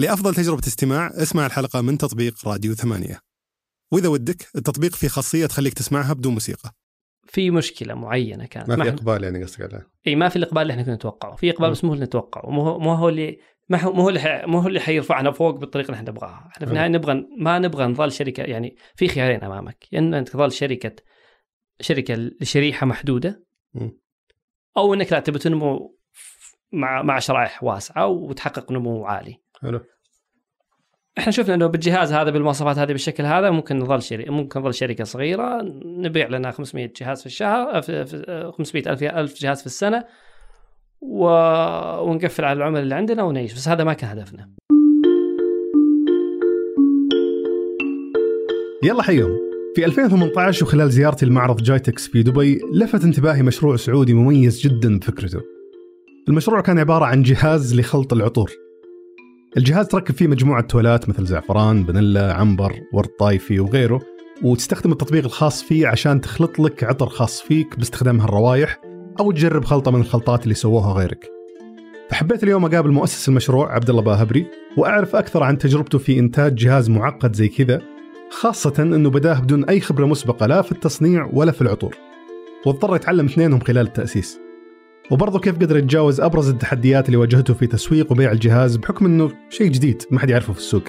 لأفضل تجربة استماع اسمع الحلقة من تطبيق راديو ثمانية. وإذا ودك التطبيق فيه خاصية تخليك تسمعها بدون موسيقى. في مشكلة معينة كانت. ما في إحنا- إقبال يعني قصدك عليه إي ما في الإقبال اللي إحنا كنا نتوقعه. في إقبال. بس مو اللي نتوقعه. مو هو مو هو اللي ما هو مو هو اللي مو هو اللي حيرفعنا فوق بالطريقة اللي إحنا نبغاها. إحنا في. النهاية نبغى ما نبغى نظل شركه يعني في خيارين أمامك. يا ان انت تظل شركه شركة لشريحة محدودة مم. أو إنك لا تبي تنمو مع مع شرائح واسعة وتحقق نمو عالي. حلو. إحنا شفنا إنه بالجهاز هذا بالمواصفات هذه بالشكل هذا ممكن نظل شركه ممكن نظل شركة صغيرة نبيع لنا 500 جهاز في الشهر في في- 500 ألف ألف جهاز في السنة و... ونقفل على العملاء اللي عندنا ونعيش. بس هذا ما كان هدفنا. يلا حيهم في 2018 وخلال زيارتي لمعرض جايتكس في دبي لفت انتباهي مشروع سعودي مميز جدا بفكرته. المشروع كان عبارة عن جهاز لخلط العطور. الجهاز تركب فيه مجموعة توالات مثل زعفران، فانيلا، عنبر، ورد طايفي وغيره وتستخدم التطبيق الخاص فيه عشان تخلط لك عطر خاص فيك باستخدام هالروائح أو تجرب خلطة من الخلطات اللي سووها غيرك. فحبيت اليوم أقابل مؤسس المشروع عبد الله باهبري وأعرف أكثر عن تجربته في إنتاج جهاز معقد زي كذا خاصة أنه بداه بدون أي خبرة مسبقة لا في التصنيع ولا في العطور. واضطر يتعلم اثنينهم خلال التأسيس. وبرضه كيف قدر يتجاوز أبرز التحديات اللي واجهته في تسويق وبيع الجهاز بحكم أنه شيء جديد ما حد يعرفه في السوق.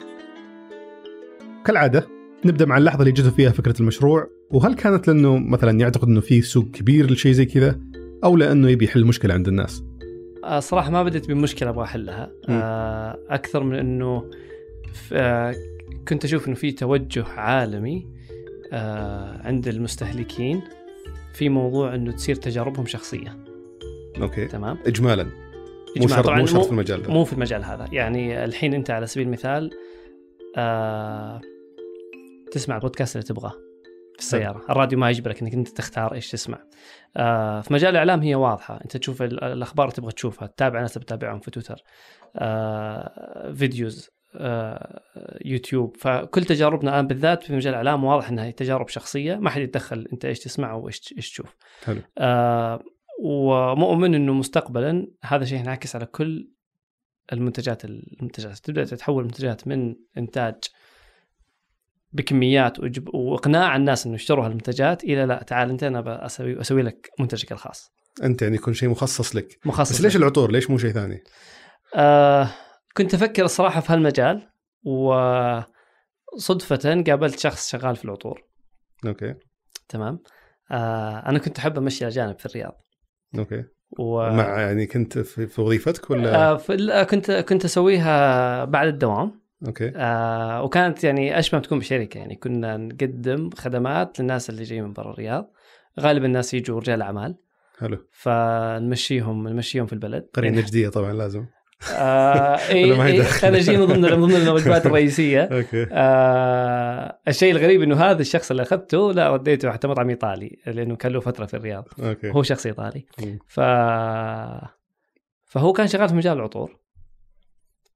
كالعادة نبدأ مع اللحظة اللي جته فيها فكرة المشروع وهل كانت لأنه مثلا يعتقد أنه في سوق كبير لشيء زي كذا أو لأنه يبي يحل مشكلة عند الناس؟ آه، صراحة ما بديت بمشكلة أبغى أحلها. آه، أكثر من إنه آه، كنت أشوف إنه في توجه عالمي عند المستهلكين في موضوع إنه تصير تجاربهم شخصية. okay. تمام. اجمالا. مو. شرط مو شرط في المجال ده. مو في المجال هذا. يعني الحين أنت على سبيل المثال آه تسمع البودكاست اللي تبغاه في السيارة. الراديو ما يجبرك إنك أنت تختار إيش تسمع. آه في مجال الإعلام هي واضحة. أنت تشوف ال- الأخبار اللي تبغى تشوفها تتابع ناس بتتابعهم في تويتر آه videos آه يوتيوب. فكل تجاربنا الآن بالذات في مجال الإعلام واضح إنها تجارب شخصية. ما حد يتدخل أنت إيش تسمع وايش إيش تشوف. حلو. آه ومؤمن إنه مستقبلا هذا شيء ينعكس على كل المنتجات المنتجات. تبدأ تتحول المنتجات من إنتاج بكميات وجب وإقناع الناس إنه يشتروا هالمنتجات إلى لا تعال أنت أنا بسوي أسوي لك منتجك الخاص. أنت يعني يكون شيء مخصص لك. مخصص بس ليش لك. العطور؟ ليش مو شيء ثاني؟ آه كنت أفكر الصراحة في هالمجال وصدفة قابلت شخص شغال في العطور. okay. تمام؟ آه أنا كنت أحب أمشي الاجانب في الرياض. okay. و... مع يعني كنت في, في وظيفتك ولا؟ آه في لا، كنت كنت أسويها بعد الدوام. okay. آه وكانت يعني أشبه ما تكون بشركة. يعني كنا نقدم خدمات للناس اللي جايين من برا الرياض. غالبا الناس يجوا رجال أعمال. حلو. فنمشيهم نمشيهم في البلد. قرية يعني نجدية طبعا لازم. آه إيه إيه؟ خريجين من ضمن من ضمن الوجبات الرئيسية. okay. آه الشيء الغريب إنه هذا الشخص اللي أخذته لا وديته حتى مطعم إيطالي لأنه كان له فترة في الرياض. okay. هو شخص إيطالي. ف فهو كان شغال في مجال العطور.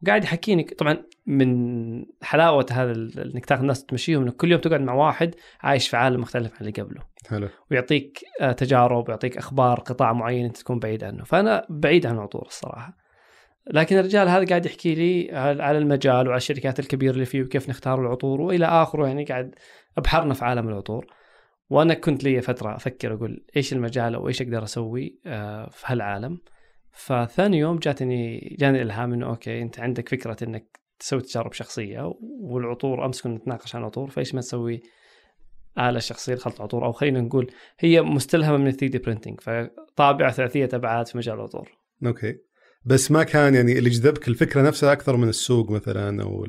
قاعد يحكيني طبعا من حلاوة هذا إنك تاخذ الناس تمشيهم انك كل يوم تقعد مع واحد عايش في عالم مختلف عن اللي قبله. حلو. ويعطيك آه، تجارب ويعطيك أخبار قطاع معين أنت تكون بعيد عنه. فأنا بعيد عن العطور الصراحة. لكن الرجال هذا قاعد يحكي لي على المجال وعلى الشركات الكبيرة اللي فيه وكيف نختار العطور وإلى آخره يعني قاعد أبحرنا في عالم العطور. وأنا كنت لي فترة أفكر أقول إيش المجال أو إيش أقدر أسوي آه، في هالعالم. فثاني يوم جاتني جاني الالهام إنه أوكي أنت عندك فكرة إنك تسوي تجارب شخصية والعطور أمس كنا نتناقش عن العطور فإيش ما تسوي؟ آلة شخصية لخلط عطور أو خلينا نقول هي مستلهمة من 3D printing فطابعة ثلاثية أبعاد في مجال العطور. okay. بس ما كان يعني اللي جذبك الفكرة نفسها أكثر من السوق مثلا أو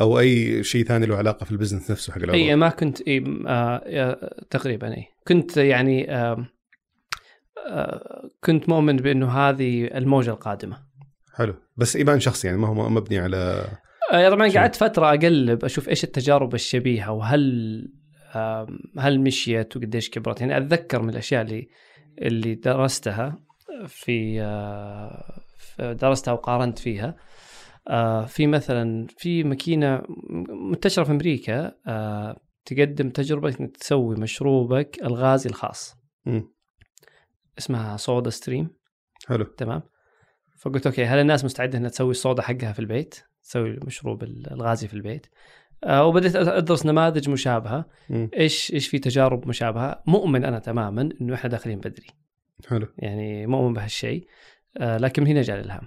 أو أي شيء ثاني له علاقة في البزنس نفسه حق العطور. إي ما كنت إيه آه تقريبا إي. كنت يعني آه آه كنت مؤمن بأنه هذه الموجة القادمة. حلو. بس إيمان شخصي يعني ما هو مبني على آه طبعا؟ قعدت فترة أقلب أشوف إيش التجارب الشبيهة وهل آه هل مشيت وقديش كبرت. يعني أتذكر من الأشياء اللي اللي درستها في آه في- درستها وقارنت فيها. آه في مثلا في ماكينة منتشره في أمريكا آه تقدم تجربة إنك تسوي مشروبك الغازي الخاص. مم. اسمها SodaStream. حلو. تمام. فقلت okay هل الناس مستعدة إنها تسوي الصودا حقها في البيت؟ تسوي المشروب الغازي في البيت. آه، وبديت أدرس نماذج مشابهة. مم. إيش إيش في تجارب مشابهة؟ مؤمن أنا تماما إنه إحنا داخلين بدري. حلو. يعني مؤمن بهالشيء. لكن من هنا جاء الإلهام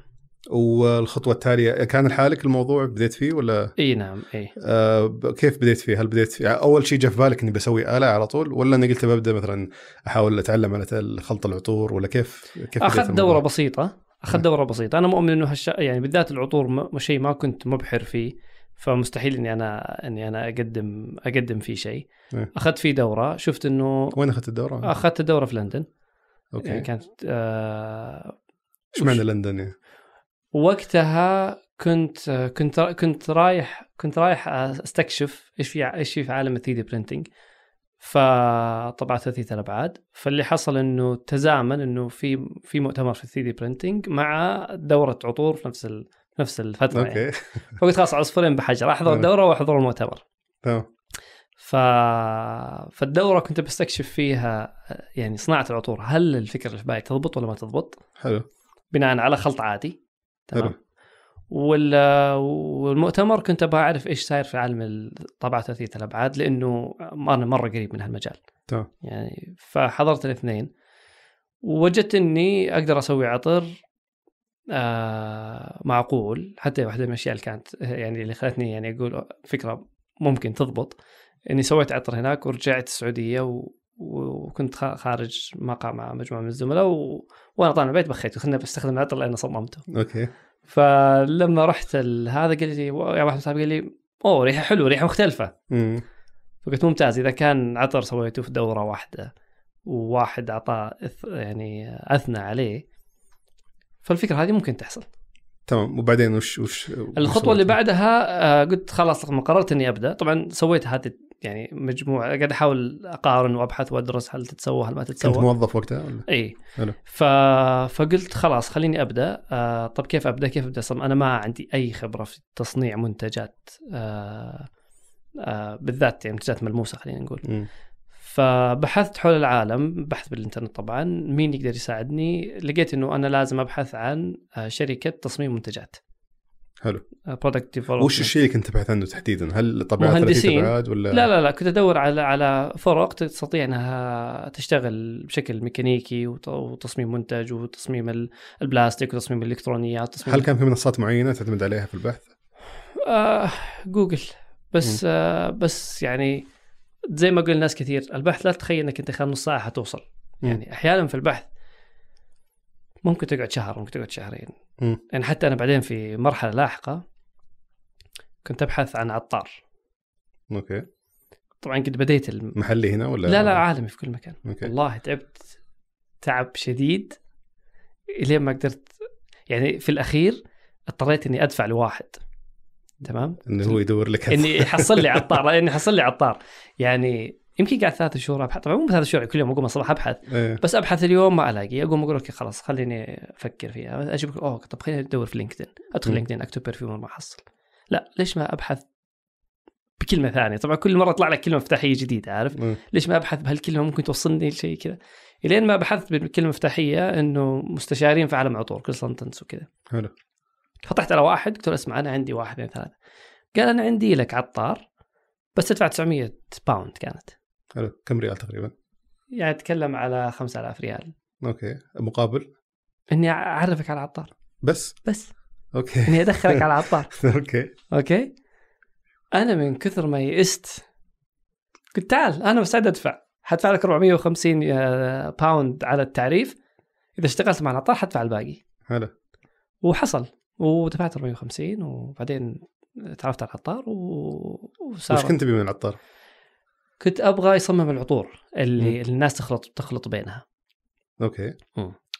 والخطوة التالية كان لحالك الموضوع بديت فيه ولا إي نعم إي آه كيف بديت فيه؟ هل بديت فيه أول شيء جاء في بالك إني بسوي آلة على طول ولا إني قلت ببدأ مثلا أحاول أتعلم على خلط العطور ولا كيف كيف أخذت؟ دورة بسيطة أخذت نعم. دورة بسيطة أنا مؤمن إنه هالش... يعني بالذات العطور م... شيء ما كنت مبحر فيه فمستحيل إني أنا إني أنا أقدم أقدم فيه شيء إيه. أخذت فيه دورة شفت إنه وين أخذت الدورة؟ أخذت دوره في لندن يعني okay كانت آه إيش معنى لندن يعني؟ وقتها كنت كنت كنت رايح كنت رايح أستكشف إيش في إيش في في عالم ال 3D printing فطباعة ثلاثية الأبعاد. فاللي حصل إنه تزامن إنه في في مؤتمر في 3D printing مع دورة عطور في نفس ال... نفس الفترة يعني. okay. فقلت خلاص عصفورين بحجر. أحضر. الدوره وأحضر المؤتمر. تمام. ف... فالدورة كنت بستكشف فيها يعني صناعة العطور. هل الفكرة اللي في بالي تضبط ولا ما تضبط؟ حلو. بناء على خلط عادي. تمام. والمؤتمر كنت أبغى أعرف إيش صاير في عالم الطباعة ثلاثية الأبعاد لأنه أنا مرة قريب من هالمجال. تمام. يعني فحضرت الاثنين. ووجدت إني أقدر أسوي عطر آه معقول حتى واحدة من الأشياء اللي كانت يعني اللي خلتني يعني أقول فكرة ممكن تضبط. إني سويت عطر هناك ورجعت السعودية و... وكنت خا- خارج مقهى مع مجموعة من الزملاء و... وأنا طالع من البيت بخيت. وخلنا بستخدم العطر لأنه صممته okay. فلما رحت ال- هذا قال لي يا واحد صاحبي قال لي أوه ريحة حلوة ريحة مختلفة. مم. فقلت ممتاز إذا كان عطر سويته في دورة واحدة وواحد أعطاه يعني اثنى عليه فالفكرة هذه ممكن تحصل. تمام. وبعدين وش وش الخطوة اللي؟ بعدها آه، قلت خلاص لما قررت إني أبدأ. طبعا سويت هذه يعني مجموعة قاعد أحاول أقارن وأبحث وأدرس هل تتسوى هل ما كنت تتسوى. موظف وقتها ولا؟ إي. ف... فقلت خلاص خليني أبدأ. آه طب كيف أبدأ؟ كيف أبدأ؟ أصلاً أنا ما عندي أي خبرة في تصنيع منتجات آه آه بالذات يعني منتجات ملموسة خلينا نقول. مم. فبحثت حول العالم بحث بالإنترنت طبعا مين يقدر يساعدني؟ لقيت إنه أنا لازم أبحث عن آه، شركة تصميم منتجات. حلو product development وش الشيء اللي كنت تبحث عنه تحديدا؟ هل طبيعه مهندسين. ابعاد ولا لا لا لا كنت أدور على على فرق تستطيع إنها تشتغل بشكل ميكانيكي وت- وتصميم منتج وتصميم ال- البلاستيك وتصميم الإلكترونيات تصميم هل كان في منصات معينة تعتمد عليها في البحث؟ آه جوجل بس آه بس يعني زي ما قلنا ناس كثير البحث لا تتخيل إنك أنت خلال نص ساعة حتوصل. يعني أحيانا في البحث ممكن تقعد شهر ممكن تقعد شهرين. يعني حتى أنا بعدين في مرحلة لاحقة كنت أبحث عن عطار. okay. طبعا قد بديت الم... محلي هنا ولا؟ لا لا عالمي في كل مكان. okay. والله تعبت تعب شديد إلين ما قدرت يعني في الأخير اضطريت إني أدفع لواحد. تمام؟ إنه هو يدور لك إني يحصل لي عطار إني يحصل لي عطار. يعني يمكن قاعد ثلاث شهور أبحث. طبعا مو ثلاث شهور كل يوم أقوم الصباح أبحث. إيه. بس أبحث اليوم ما ألاقي. أقوم أقول okay خلاص خليني أفكر فيها. أجيب أوه طب خليني أدور في LinkedIn. أدخل م. LinkedIn أكتب perfume ما احصل لا ليش ما أبحث بكلمة ثانية؟ طبعا كل مرة يطلع لك كلمة مفتاحية جديدة عارف؟ إيه. ليش ما أبحث بهالكلمة؟ ممكن توصلني لشيء كذا. إلين ما بحثت بالكلمة المفتاحية إنه مستشارين في عالم عطور consultants وكذا. حلو. فتحت على واحد قلت له اسمع أنا عندي واحد اثنين ثلاثة. قال أنا عندي لك عطار بس تدفع 900 pound كانت. حلو كم ريال تقريبا؟ يعني أتكلم على 5000 ريال. okay. مقابل؟ إني أعرفك على عطار. بس؟ بس. okay. إني أدخلك على عطار. okay. okay. أنا من كثر ما يئست قلت تعال أنا مستعد أدفع. حدفع لك 450 آه، pound على التعريف. إذا اشتغلت مع العطار حدفع الباقي. حلو وحصل. ودفعت 450 وبعدين تعرفت على العطار و... وصار وش كنت تبي من العطار؟ كنت أبغى يصمم العطور اللي مم. الناس تخلط تخلط بينها أوكي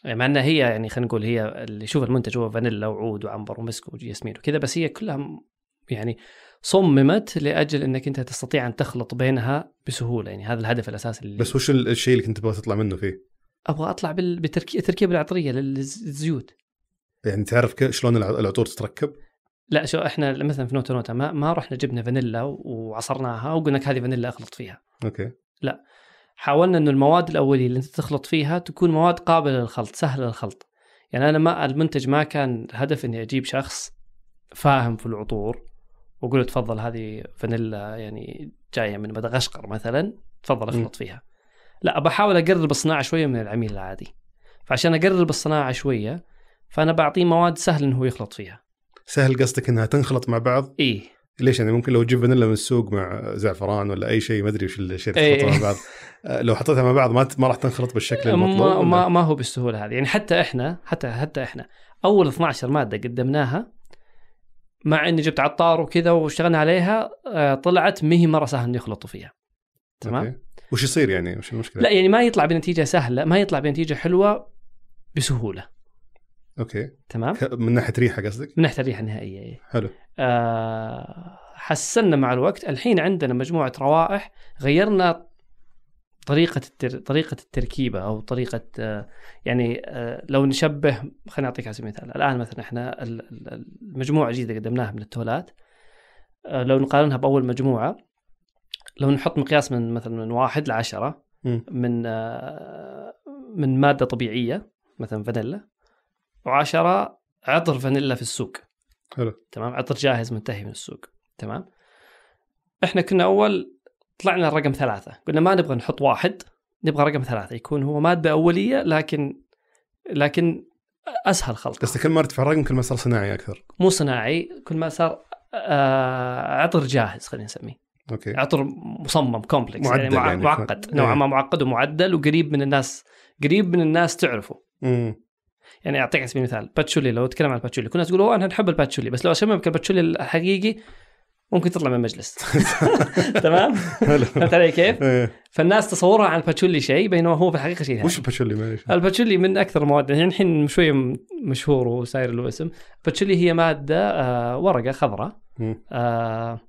يعني مع إنها هي يعني خلينا نقول هي اللي شوف المنتج هو فانيلا وعود وعنبر ومسك وياسمين وكذا بس هي كلها م- يعني صممت لأجل إنك أنت تستطيع أن تخلط بينها بسهولة يعني هذا الهدف الأساسي اللي بس وش ال- الشيء اللي كنت تبغى تطلع منه فيه؟ أبغى أطلع بال- بتركي- التركيبة العطرية للزيوت يعني تعرف شلون الع- العطور تتركب؟ لا شو إحنا مثلا في نوتا نوتا ما, ما رحنا جبنا فانيلا وعصرناها وقلنا لك هذه فانيلا أخلط فيها. أوكي. حاولنا إنه المواد الأولية اللي أنت تخلط فيها تكون مواد قابلة للخلط سهلة للخلط. يعني أنا ما المنتج ما كان الهدف إني أجيب شخص فاهم في العطور وأقول تفضل هذه فانيلا يعني جاية من مدغشقر مثلا تفضل أخلط فيها. لا بحاول أقرب الصناعة شوية من العميل العادي. فعشان أقرب الصناعة شوية فأنا بعطيه مواد سهل إنه هو يخلط فيها. سهل قصدك إنها تنخلط مع بعض؟ إيه ليش يعني؟ ممكن لو تجيب فانيلا من السوق مع زعفران ولا أي شيء ما أدري وش الشيء اللي إيه. تخلطها مع بعض. آه، لو حطيتها مع بعض ما ما راح تنخلط بالشكل المطلوب؟ ما؟ ما, ما هو بالسهولة هذه. يعني حتى إحنا حتى حتى إحنا أول 12 مادة قدمناها مع إني جبت عطار وكذا واشتغلنا عليها آه، طلعت ما هي مرة سهل يخلطوا فيها. تمام؟ أوكي. وش يصير يعني؟ وش المشكلة؟ لا يعني ما يطلع بنتيجة سهلة ما يطلع بنتيجة حلوة بسهولة. أوكي تمام من ناحية ريحة قصدك؟ من ناحية الريحة النهائية إيه. حلو آه حسنا مع الوقت الحين عندنا مجموعة روائح غيرنا طريقة التر... طريقة التركيبة أو طريقة آه، يعني آه، لو نشبه خليني أعطيك على سبيل المثال الآن مثلا إحنا ال- ال- المجموعة الجديدة قدمناها من التولات آه، لو نقارنها بأول مجموعة لو نحط مقياس من مثلا من واحد لعشرة مم. من آه، من مادة طبيعية مثلا فانيلا وعشرة عطر فانيلا في السوق. حلو. تمام؟ عطر جاهز منتهي من السوق. تمام؟ إحنا كنا أول طلعنا الرقم ثلاثة. قلنا ما نبغى نحط واحد نبغى رقم ثلاثة. يكون هو مادة أولية لكن لكن أسهل خلطها قصدك كل ما ارتفع الرقم كل ما صار صناعي أكثر. مو صناعي كل ما صار آه عطر جاهز خلينا نسميه. أوكي. عطر مصمم complex معدل يعني, مع يعني. معقد. إيه. نوعا ما معقد ومعدل وقريب من الناس قريب من الناس تعرفه. مم. يعني أعطيك على سبيل المثال باتشولي لو اتكلم عن الباتشولي الناس تقول أوه أنا نحب الباتشولي بس لو اشممك الباتشولي الحقيقي ممكن تطلع من المجلس تمام فهمت علي كيف؟ إيه. فالناس تصورها عن الباتشولي شيء بينما هو في الحقيقة شيء وش ثاني الباتشولي معليش؟ الباتشولي من أكثر المواد يعني الحين شوية مشهور وساير له اسم الباتشولي هي مادة آه ورقة خضراء. آه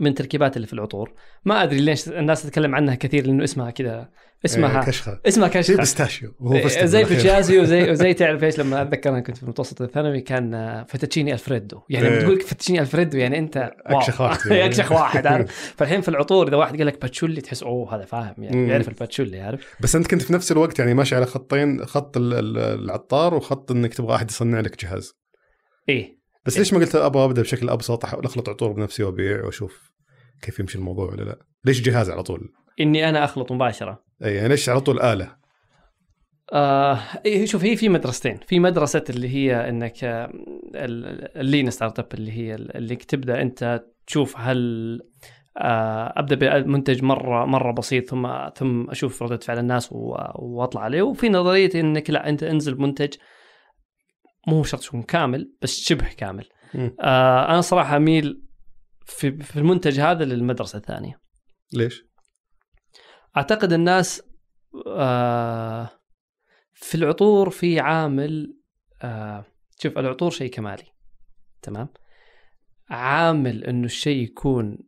من تركيبات اللي في العطور ما أدري ليش الناس تتكلم عنها كثير لأنه اسمها كذا اسمها إيه، كشخة اسمها زي كشخة إيه، زي بالأخير. بيتشازي وزي وزي تعرف إيش لما أتذكر أنا كنت في المتوسط الثانوي كان آه، فيتوتشيني ألفريدو يعني لما إيه. تقول لك فيتوتشيني ألفريدو يعني أنت واو. أكشخ واحد يعني. أكشخ واحد عارف فالحين في العطور إذا واحد قال لك باتشولي تحس أوه هذا فاهم يعني. يعرف الباتشولي عارف بس أنت كنت في نفس الوقت يعني ماشي على خطين خط ال- ال- العطار وخط إنك تبغى أحد يصنع لك جهاز إيه بس ليش ما قلت أبغى ابدا بشكل أبسط؟ أحاول أخلط عطور بنفسي وأبيع وأشوف كيف يمشي الموضوع ولا لا. ليش جهاز على طول؟ إني أنا أخلط مباشرة. إي يعني ليش على طول آلة؟ آه شوف هي في مدرستين. في مدرسة اللي هي إنك آه، ال- ال lean startup اللي هي اللي تبدأ أنت تشوف هل آه أبدأ بمنتج مرة مرة بسيط ثم ثم أشوف ردة فعل الناس وأطلع عليه. وفي نظريه إنك لا أنت انزل بمنتج مو شرط يكون كامل بس شبه كامل. آه أنا صراحة أميل في في المنتج هذا للمدرسة الثانية ليش؟ أعتقد الناس آه في العطور في عامل آه شوف العطور شيء كمالي تمام عامل إنه الشيء يكون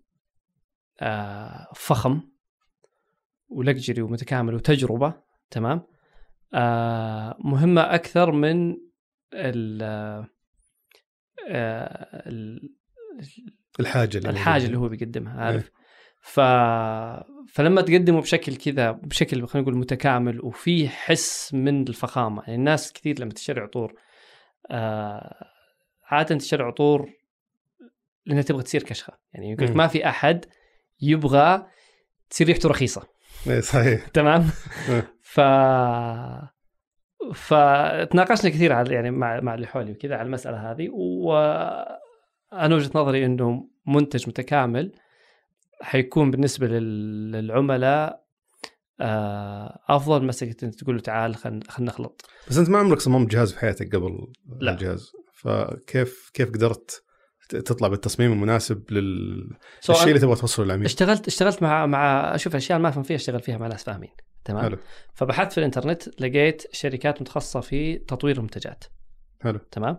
آه فخم ولكجري ومتكامل وتجربة تمام آه مهمة أكثر من ال آه ال- الحاجة اللي الحاجة اللي هو بيقدمها عارف؟ ف... فلما تقدمه بشكل كذا بشكل خلينا نقول متكامل وفي حس من الفخامة يعني الناس كثير لما تشتري عطور آه عادة تشتري عطور لأنها تبغى تصير كشخة. يعني يقول مم. ما في أحد يبغى تصير ريحته رخيصة. إيه صحيح. تمام؟ إيه. ف فتناقشنا كثير على يعني مع مع اللي حولي وكذا على المسألة هذه وأنا وجهة نظري إنه منتج متكامل حيكون بالنسبة لل- للعملاء آه، أفضل من مسألة انت تقول له تعال خلينا نخلط. بس أنت ما عمرك صممت جهاز في حياتك قبل لا. الجهاز فكيف كيف قدرت تطلع بالتصميم المناسب لل So اللي تبغى توصله للعميل؟ اشتغلت اشتغلت مع مع أشوف أشياء ما افهم فيها أشتغل فيها مع ناس فاهمين. تمام؟ حلو. فبحثت في الإنترنت لقيت شركات متخصصة في تطوير المنتجات. حلو. تمام؟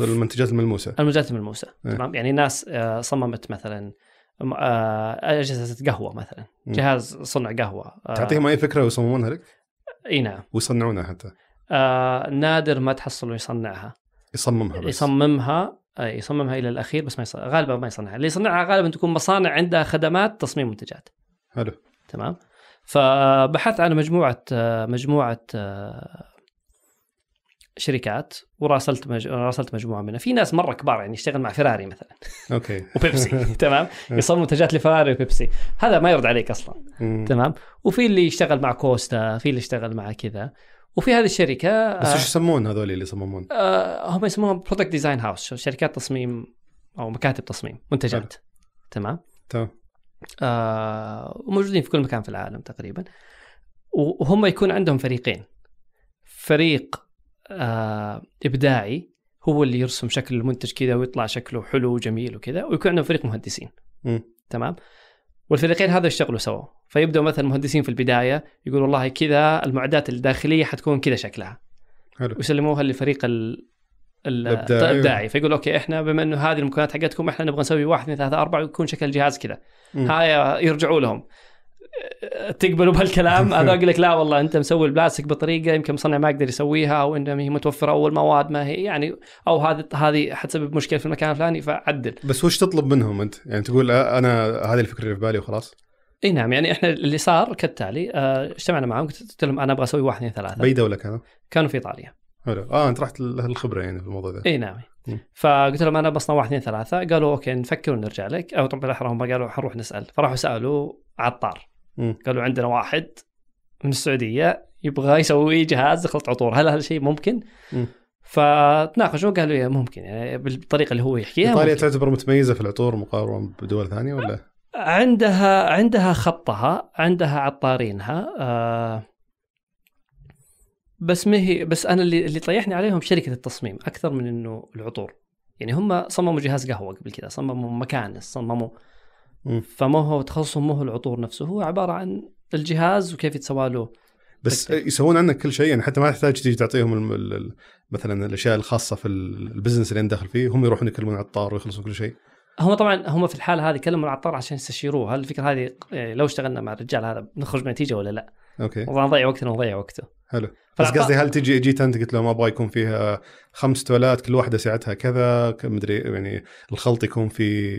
المنتجات الملموسة. المنتجات الملموسة. إيه. تمام؟ يعني ناس آه، صممت مثلا آه، أجهزة قهوة مثلا. جهاز صنع قهوة. آه، تعطيهم أي فكرة ويصممونها لك؟ إي نعم. ويصنعونها حتى. آه، نادر ما تحصله يصنعها. يصممها بس. يصممها يصممها إلى الأخير بس ما يصنع. غالبا ما يصنعها. اللي يصنعها غالبا تكون مصانع عندها خدمات تصميم منتجات. حلو. تمام؟ فبحثت عن مجموعة آه، مجموعة آه، شركات وراسلت مج... راسلت مجموعة منها. في ناس مرة كبار يعني يشتغل مع فيراري مثلا. أوكي. وبيبسي تمام؟ يصمم منتجات لفيراري وبيبسي. هذا ما يرد عليك أصلا. تمام؟ وفي اللي يشتغل مع كوستا في اللي يشتغل مع كذا. وفي هذه الشركة بس آه، إيش يسمون هذول اللي يصممون؟ آه، هم يسموهم product design house شركات تصميم أو مكاتب تصميم منتجات. تمام؟ تمام. آه وموجودين في كل مكان في العالم تقريبا. وهم يكون عندهم فريقين. فريق آه إبداعي هو اللي يرسم شكل المنتج كذا ويطلع شكله حلو وجميل وكذا ويكون عندهم فريق مهندسين. مم. تمام؟ والفريقين هذا يشتغلوا سوا. فيبدأوا مثلا مهندسين في البداية يقولوا والله كذا المعدات الداخلية حتكون كذا شكلها. حلو. ويسلموها لفريق ال. الابداعي فيقول أوكي إحنا بما إنه هذه المكونات حقتكم إحنا نبغى نسوي واحد اثنين ثلاثة أربعة ويكون شكل الجهاز كذا. هاي يرجعوا لهم. تقبلوا بهالكلام؟ هذا يقول لك لا والله أنت مسوي البلاستيك بطريقة يمكن مصنع ما يقدر يسويها أو انها ما هي متوفرة أو المواد ما هي يعني أو هذه هذه حتسبب مشكلة في المكان الفلاني فعدل. بس وش تطلب منهم أنت؟ يعني تقول أنا هذه الفكرة اللي في بالي وخلاص. إي نعم يعني إحنا اللي صار كالتالي آه، اجتمعنا معهم قلت لهم أنا أبغى أسوي واحد اثنين ثلاثة. بأي دولة كان؟ كانوا في إيطاليا. حلو آه أنت رحت الخبره يعني في الموضوع ذا إي نعم. فقلت لهم أنا بصنع واحد اثنين ثلاثة قالوا أوكي نفكر ونرجع لك أو طبعا بالأحرى هم قالوا حنروح نسأل فراحوا سألوا عطار. قالوا عندنا واحد من السعودية يبغى يسوي جهاز خلط عطور هل هذا الشيء ممكن؟ مم. فتناقشوا قالوا يا ممكن يعني بالطريقة اللي هو يحكيها إيطاليا. تعتبر متميزة في العطور مقارنة بدول ثانية ولا؟ عندها عندها خطها عندها عطارينها آه بس ما هي بس أنا اللي اللي طيحني عليهم شركة التصميم أكثر من إنه العطور يعني هم صمموا جهاز قهوة قبل كذا صمموا مكانس صمموا مم. فما هو تخصصهم مو هو العطور نفسه هو عبارة عن الجهاز وكيف يتسوى له بس يسوون عنك كل شيء يعني حتى ما تحتاج تيجي تعطيهم مثلا الأشياء الخاصة في ال- البزنس اللي أنت داخل فيه هم يروحون يكلمون عطار ويخلصون كل شيء هم طبعا هم في الحاله هذه كلموا العطار عشان يستشيروه هل الفكرة هذه يعني لو اشتغلنا مع الرجال هذا بنخرج بنتيجة ولا لا؟ أوكي. والله نضيع وقتنا ونضيع وقته. حلو. بس قصدي هل تجي جيت أنت قلت لهم أبغى يكون فيها خمس تولات كل واحدة سعتها كذا مدري يعني الخلط يكون في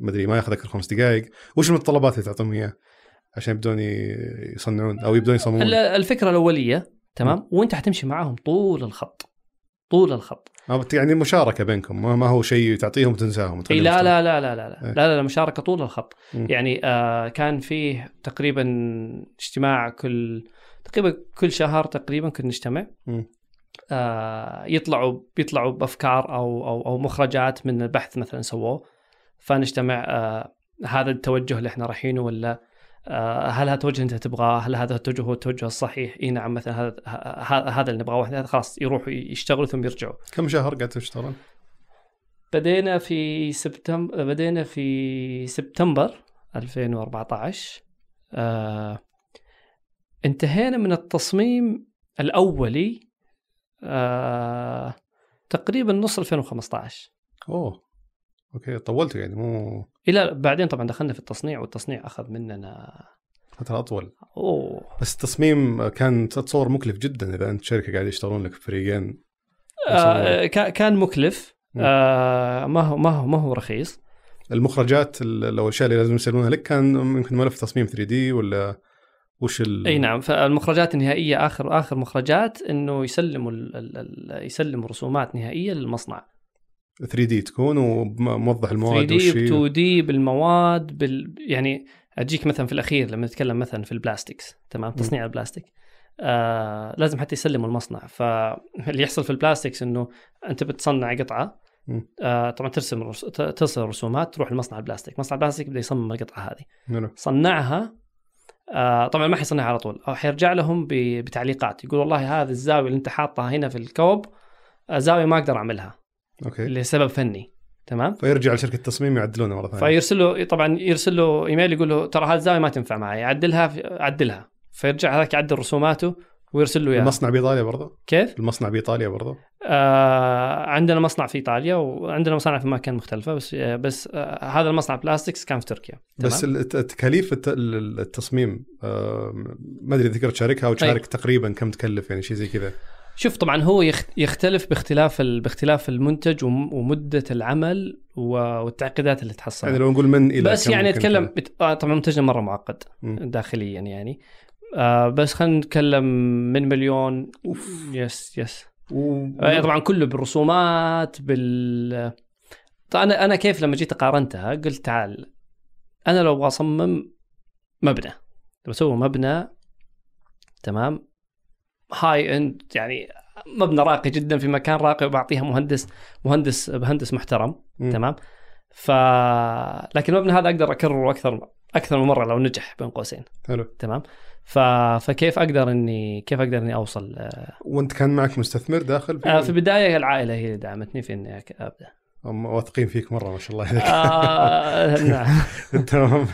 مدري ما ياخذ أكثر خمس دقائق وش المتطلبات اللي تعطيهم إياها؟ عشان يبدون يصنعون أو يبدون يصممون. ال- الفكرة الأولية تمام؟ وأنت حتمشي معاهم طول الخط. طول الخط. يعني مشاركة بينكم ما هو شيء تعطيهم وتنساهم لا. لا لا لا لا لا إيه. لا, لا, لا مشاركة طول الخط مم. يعني آه كان فيه تقريبا اجتماع كل تقريبا كل شهر تقريبا كنا نجتمع. آه يطلعوا بيطلعوا بأفكار أو أو أو مخرجات من البحث مثلا سووه فنجتمع آه هذا التوجه اللي إحنا رايحينه ولا هل هذا التوجه انت تبغاه؟ هل هذا التوجه هو التوجه الصحيح؟ إي نعم مثلا هذا هذا اللي نبغاه واحد خلاص يروحوا يشتغلوا ثم يرجعوا. كم شهر قاعد تشتغلون؟ بدينا في سبتمبر بدينا في سبتمبر 2014 آه انتهينا من التصميم الأولي آه تقريبا نص 2015 أوه أوكي طولتوا يعني مو إلى بعدين طبعا دخلنا في التصنيع والتصنيع أخذ مننا فترة أطول. أوه. بس التصميم كان تتصور مكلف جدا إذا أنت شركة قاعد يشتغلون لك فريقين. آه كا- كان مكلف. آه ما هو ما هو ما هو رخيص. المخرجات ال- لو الأشياء اللي لازم يسلمونها لك كان يمكن ملف تصميم 3D ولا وش ال؟ إي نعم فالمخرجات النهائية آخر آخر مخرجات إنه يسلموا ال ال ال يسلموا رسومات نهائية للمصنع. 3 دي تكون وموضح 3 المواد دي وش ب هي 2 دي بالمواد بال يعني أجيك مثلا في الأخير لما نتكلم مثلا في ال plastics تمام؟ تصنيع البلاستيك. آه لازم حتى يسلموا المصنع. فاللي يحصل في ال plastics إنه أنت بتصنع قطعة. آه طبعا ترسم رس- ت- ترسل رسومات تروح لمصنع البلاستيك. مصنع البلاستيك بده يصمم القطعة هذه. حلو. صنعها آه طبعا ما حيصنعها على طول. أو حيرجع لهم ب- بتعليقات. يقول والله هذه الزاوية اللي أنت حاطها هنا في الكوب آه، زاوية ما أقدر أعملها. أوكي. لسبب فني تمام؟ فيرجع لشركة التصميم يعدلونها مرة ثانية. فيرسل له طبعا يرسل له إيميل يقول له ترى هذه الزاوية ما تنفع معي عدلها عدلها. فيرجع هذاك يعدل رسوماته ويرسل له اياها المصنع بإيطاليا برضه كيف؟ المصنع بإيطاليا برضه آه عندنا مصنع في إيطاليا وعندنا مصانع في اماكن مختلفة بس آه بس آه هذا المصنع بلاستكس كان في تركيا بس تمام؟ الت- التكاليف الت- ال- التصميم آه، ما أدري إذا تقدر تشاركها أو تشارك تقريبا كم تكلف يعني شيء زي كذا. شوف طبعا هو يخت- يختلف باختلاف ال... باختلاف المنتج وم- ومدة العمل و- والتعقيدات اللي تحصل يعني لو نقول من إلى بس يعني أتكلم آه طبعا منتجنا مرة معقد. داخليا يعني. آه بس خلينا نتكلم من مليون. أوف. yes yes. و... آه، طبعا كله بالرسومات بال طبعا أنا أنا كيف لما جيت قارنتها قلت تعال أنا لو أبغى أصمم مبنى بسوي مبنى تمام؟ high end يعني مبنى راقي جدا في مكان راقي وبعطيها مهندس مهندس مهندس محترم مم. تمام؟ ف لكن المبنى هذا أقدر أكرره أكثر أكثر من مرة لو نجح بين قوسين حلو. تمام؟ ف... فكيف أقدر إني كيف أقدر إني أوصل وأنت كان معك مستثمر داخل آه، في البدايه العائلة هي اللي دعمتني في إني أبدأ. واثقين فيك مرة ما شاء الله عليك. آه نعم. تمام.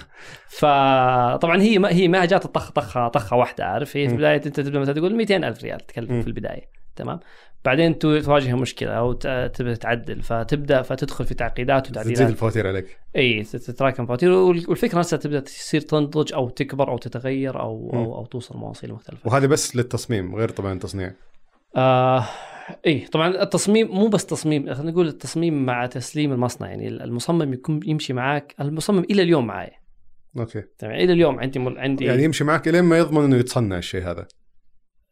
فطبعا هي ما هي ما جات الطخ طخه طخة واحدة عارف؟ هي في. البداية أنت تبدأ مثلا تقول 200 ألف ريال تكلف م. في البداية تمام؟ بعدين تو- تواجه مشكلة أو تبدا تعدل فتبدأ فتدخل في تعقيدات تزيد وتعديلات. الفواتير عليك. إي تتراكم فواتير وال- والفكرة نفسها تبدأ تصير تنضج أو تكبر أو تتغير أو. أو, أو توصل مواصيل مختلفة. وهذه بس للتصميم غير طبعا التصنيع. آه اي طبعا التصميم مو بس تصميم خلينا نقول التصميم مع تسليم المصنع يعني المصمم يكون يمشي معك المصمم إلى اليوم معي أوكي. تمام إلى اليوم عندي مل... عندي يعني يمشي معك لين ما يضمن إنه يتصنع الشيء هذا.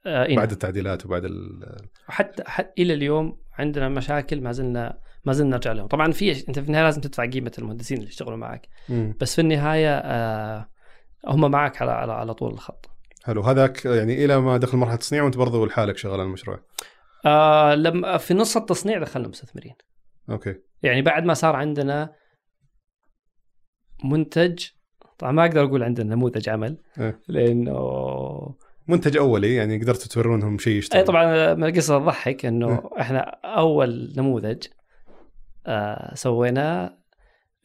آه إيه. بعد التعديلات وبعد ال... حتى حتى إلى اليوم عندنا مشاكل ما زلنا ما زلنا نرجع لهم. طبعا في أنت في النهاية لازم تدفع قيمة المهندسين اللي يشتغلوا معك مم. بس في النهاية آه هم معك على على, على طول الخط. حلو. هذاك يعني إلى ما دخل مرحلة تصنيع وأنت برضه لحالك شغال على المشروع. آه لما في نص التصنيع دخلنا مستثمرين أوكي. يعني بعد ما صار عندنا منتج طبعا ما أقدر أقول عندنا نموذج عمل إيه. لأنه منتج أولي يعني قدرتوا تورونهم شيء يشتغل اي طبعا من القصة تضحك إنه إحنا أول نموذج آه سويناه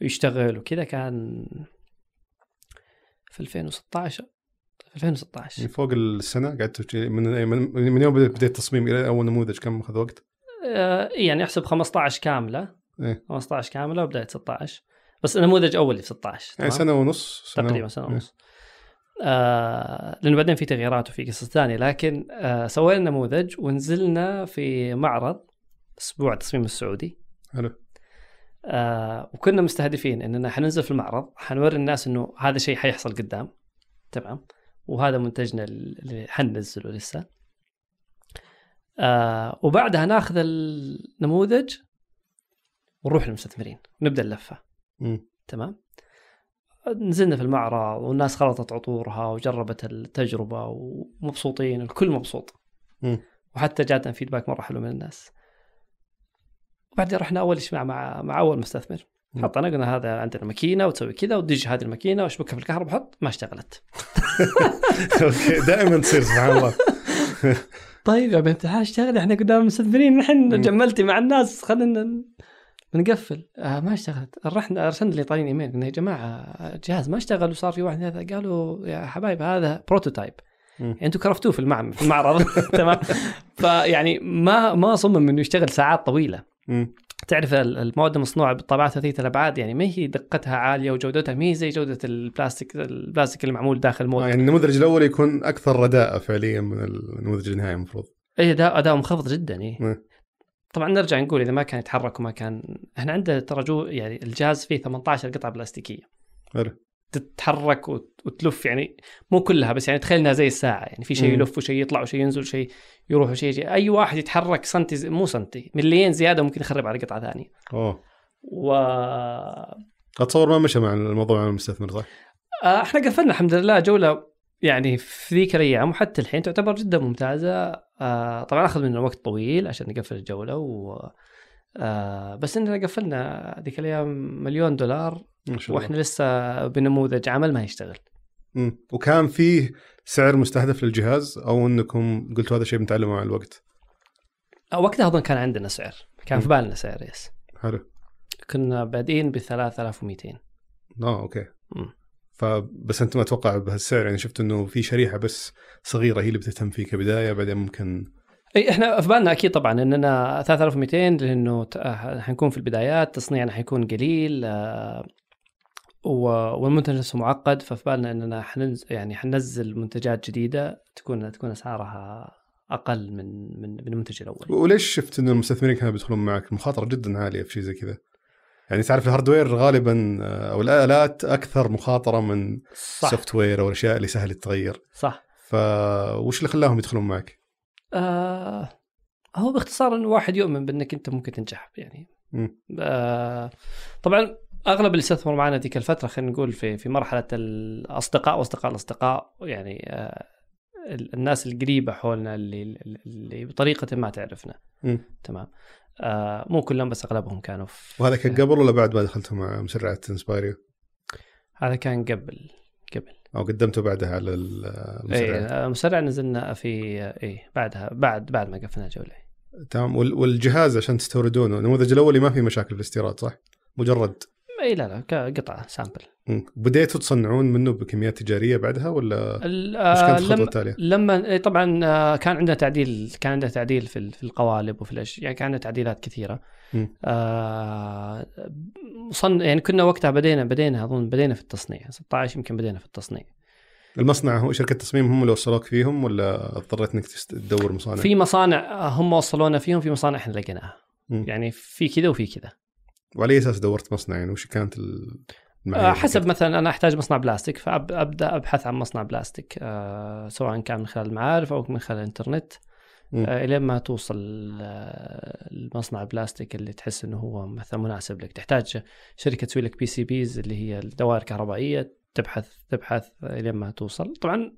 يشتغل وكذا كان في 2016 في 2016 يعني فوق السنة قعدتوا شي- من من, من يوم بديت التصميم إلى أول نموذج كم اخذ وقت؟ آه يعني أحسب 15 كاملة. إيه. 15 كاملة وبدايه 16 بس النموذج اول في 16 يعني؟ سنة ونص سنة تقريبا سنة إيه. ونص. آه لأنه بعدين في تغييرات وفي قصص ثانية. لكن آه سوينا نموذج ونزلنا في معرض أسبوع التصميم السعودي. حلو. آه وكنا مستهدفين إننا حننزل في المعرض. حنوري الناس إنه هذا شيء حيحصل قدام. تمام؟ وهذا منتجنا اللي حننزله لسه. آه وبعدها ناخذ النموذج ونروح للمستثمرين نبدأ اللفه مم. تمام؟ نزلنا في المعرض والناس خلطت عطورها وجربت التجربة ومبسوطين الكل مبسوط. مم. وحتى جاتنا فيدباك مرة حلو من الناس. وبعدين رحنا أول اجتماع مع مع أول مستثمر. مم. حطينا قلنا هذا عندنا ماكينة وتسوي كذا وتدج هذه الماكينة واشبكها في الكهرباء حط ما اشتغلت أوكي دائما تصير سبحان الله طيب يا بنت الحلال اشتغل إحنا قدام المستثمرين نحن. جملتي مع الناس خلينا ن- نقفل آه ما اشتغلت رحنا ارسلنا الايطاليين إيميل قلنا يا جماعة الجهاز ما اشتغل وصار في واحد ثلاثة قالوا يا حبايب هذا prototype. يعني أنتم كرفتوه في في المعرض تمام فيعني ما ما صمم إنه يشتغل ساعات طويلة. تعرف ال- المواد المصنوعة بالطابعات ثلاثيه الأبعاد؟ يعني ما هي دقتها عالية وجودتها ما هي زي جودة البلاستيك البلاستيك اللي معمول داخل آه ال mould يعني النموذج الأول يكون أكثر رداءة فعليا من النموذج النهائي المفروض. اي اداء أداء منخفض جدا إيه. مم. طبعا نرجع نقول إذا ما كان يتحرك وما كان إحنا عندنا ترى يعني الجهاز فيه 18 قطعة بلاستيكية. حلو. تتحرك وت- وتلف يعني مو كلها بس يعني تخيل إنها زي الساعة يعني في شيء. يلف وشيء يطلع وشيء ينزل وشيء يروح وشيء يجي. أي واحد يتحرك سنتي مو سنتي مليين زيادة ممكن يخرب على قطعة ثانية. أوه. و أتصور ما مشى مع الموضوع مع المستثمر صح؟ آه، إحنا قفلنا الحمد لله جولة يعني في ذيك الأيام وحتى الحين تعتبر جدا ممتازة. آه، طبعا أخذ مننا وقت طويل عشان نقفل الجولة و آه، بس إننا قفلنا ذيك الأيام مليون دولار. وإحنا لسه بنموذج عمل ما يشتغل. مم. وكان فيه سعر مستهدف للجهاز أو إنكم قلتوا هذا شيء بنتعلمه مع الوقت؟ آه، وقتها أظن كان عندنا سعر. كان في مم. بالنا سعر yes. حلو. كنا بادئين ب 3200 آه أوكي. مم. فبس أنتم أتوقع بهالسعر يعني شفت إنه في شريحة بس صغيرة هي اللي بتهتم فيه كبداية بعدين ممكن إي إحنا في بالنا أكيد طبعا إننا 3200 لأنه آه، حنكون في البدايات تصنيعنا حيكون قليل آه، والمنتج نفسه معقد ففي بالنا إننا حننز يعني حننزل منتجات جديدة تكون تكون أسعارها أقل من من من المنتج الأول. وليش شفت إنه المستثمرين كانوا بيدخلون معك؟ المخاطره جدا عالية في شيء زي كذا. يعني تعرف ال hardware غالبا آه، أو الالات أكثر مخاطرة من ال software أو الأشياء اللي سهل تتغير. صح. فوش اللي خلاهم يدخلون معك؟ آه هو باختصار انه واحد يؤمن بإنك أنت ممكن تنجح يعني. آه طبعا أغلب اللي استثمروا معنا ذيك الفترة خلينا نقول في في مرحلة الأصدقاء وأصدقاء الأصدقاء يعني آه ال- الناس القريبة حولنا اللي اللي بطريقة ما تعرفنا. مم. تمام. آه مو كلهم بس أغلبهم كانوا في وهذا كان قبل ولا بعد ما دخلتوا مع مسرعة انسبايريو هذا كان قبل قبل. أو قدمتوا بعدها على ال- المسرعات اي مسرع انزلنا في اي بعدها بعد بعد ما قفلنا الجوله تمام. وال- والجهاز عشان تستوردونه النموذج الاولي ما في مشاكل في الاستيراد صح؟ مجرد. اي لا لا ك- قطعة sample. بديتوا تصنعون منه بكميات تجارية بعدها ولا إيش آه، كانت الخطوه لما التالية؟ لما إيه طبعا آه، كان عندنا تعديل كان عندنا تعديل في في القوالب وفي الاشياء يعني كان عندنا تعديلات كثيرة. آه صن يعني كنا وقتها بدينا بدينا أظن بدينا في التصنيع 16 يمكن بدينا في التصنيع المصنع هو شركة تصميم هم اللي وصلوك فيهم ولا اضطريت إنك تدور مصانع؟ في مصانع هم وصلونا فيهم في مصانع إحنا لقيناها. يعني في كذا وفي كذا وعلى أساس دورت مصنع؟ يعني وش كانت آه، المعايير حسب مثلا أنا أحتاج مصنع بلاستيك فأبدأ أبحث عن مصنع بلاستيك آه، سواء كان من خلال المعارف أو من خلال الإنترنت. آه، الين ما توصل المصنع البلاستيك اللي تحس إنه هو مثلا مناسب لك. تحتاج شركة تسوي لك PCBs اللي هي الدوائر الكهربائية تبحث تبحث الين ما توصل. طبعا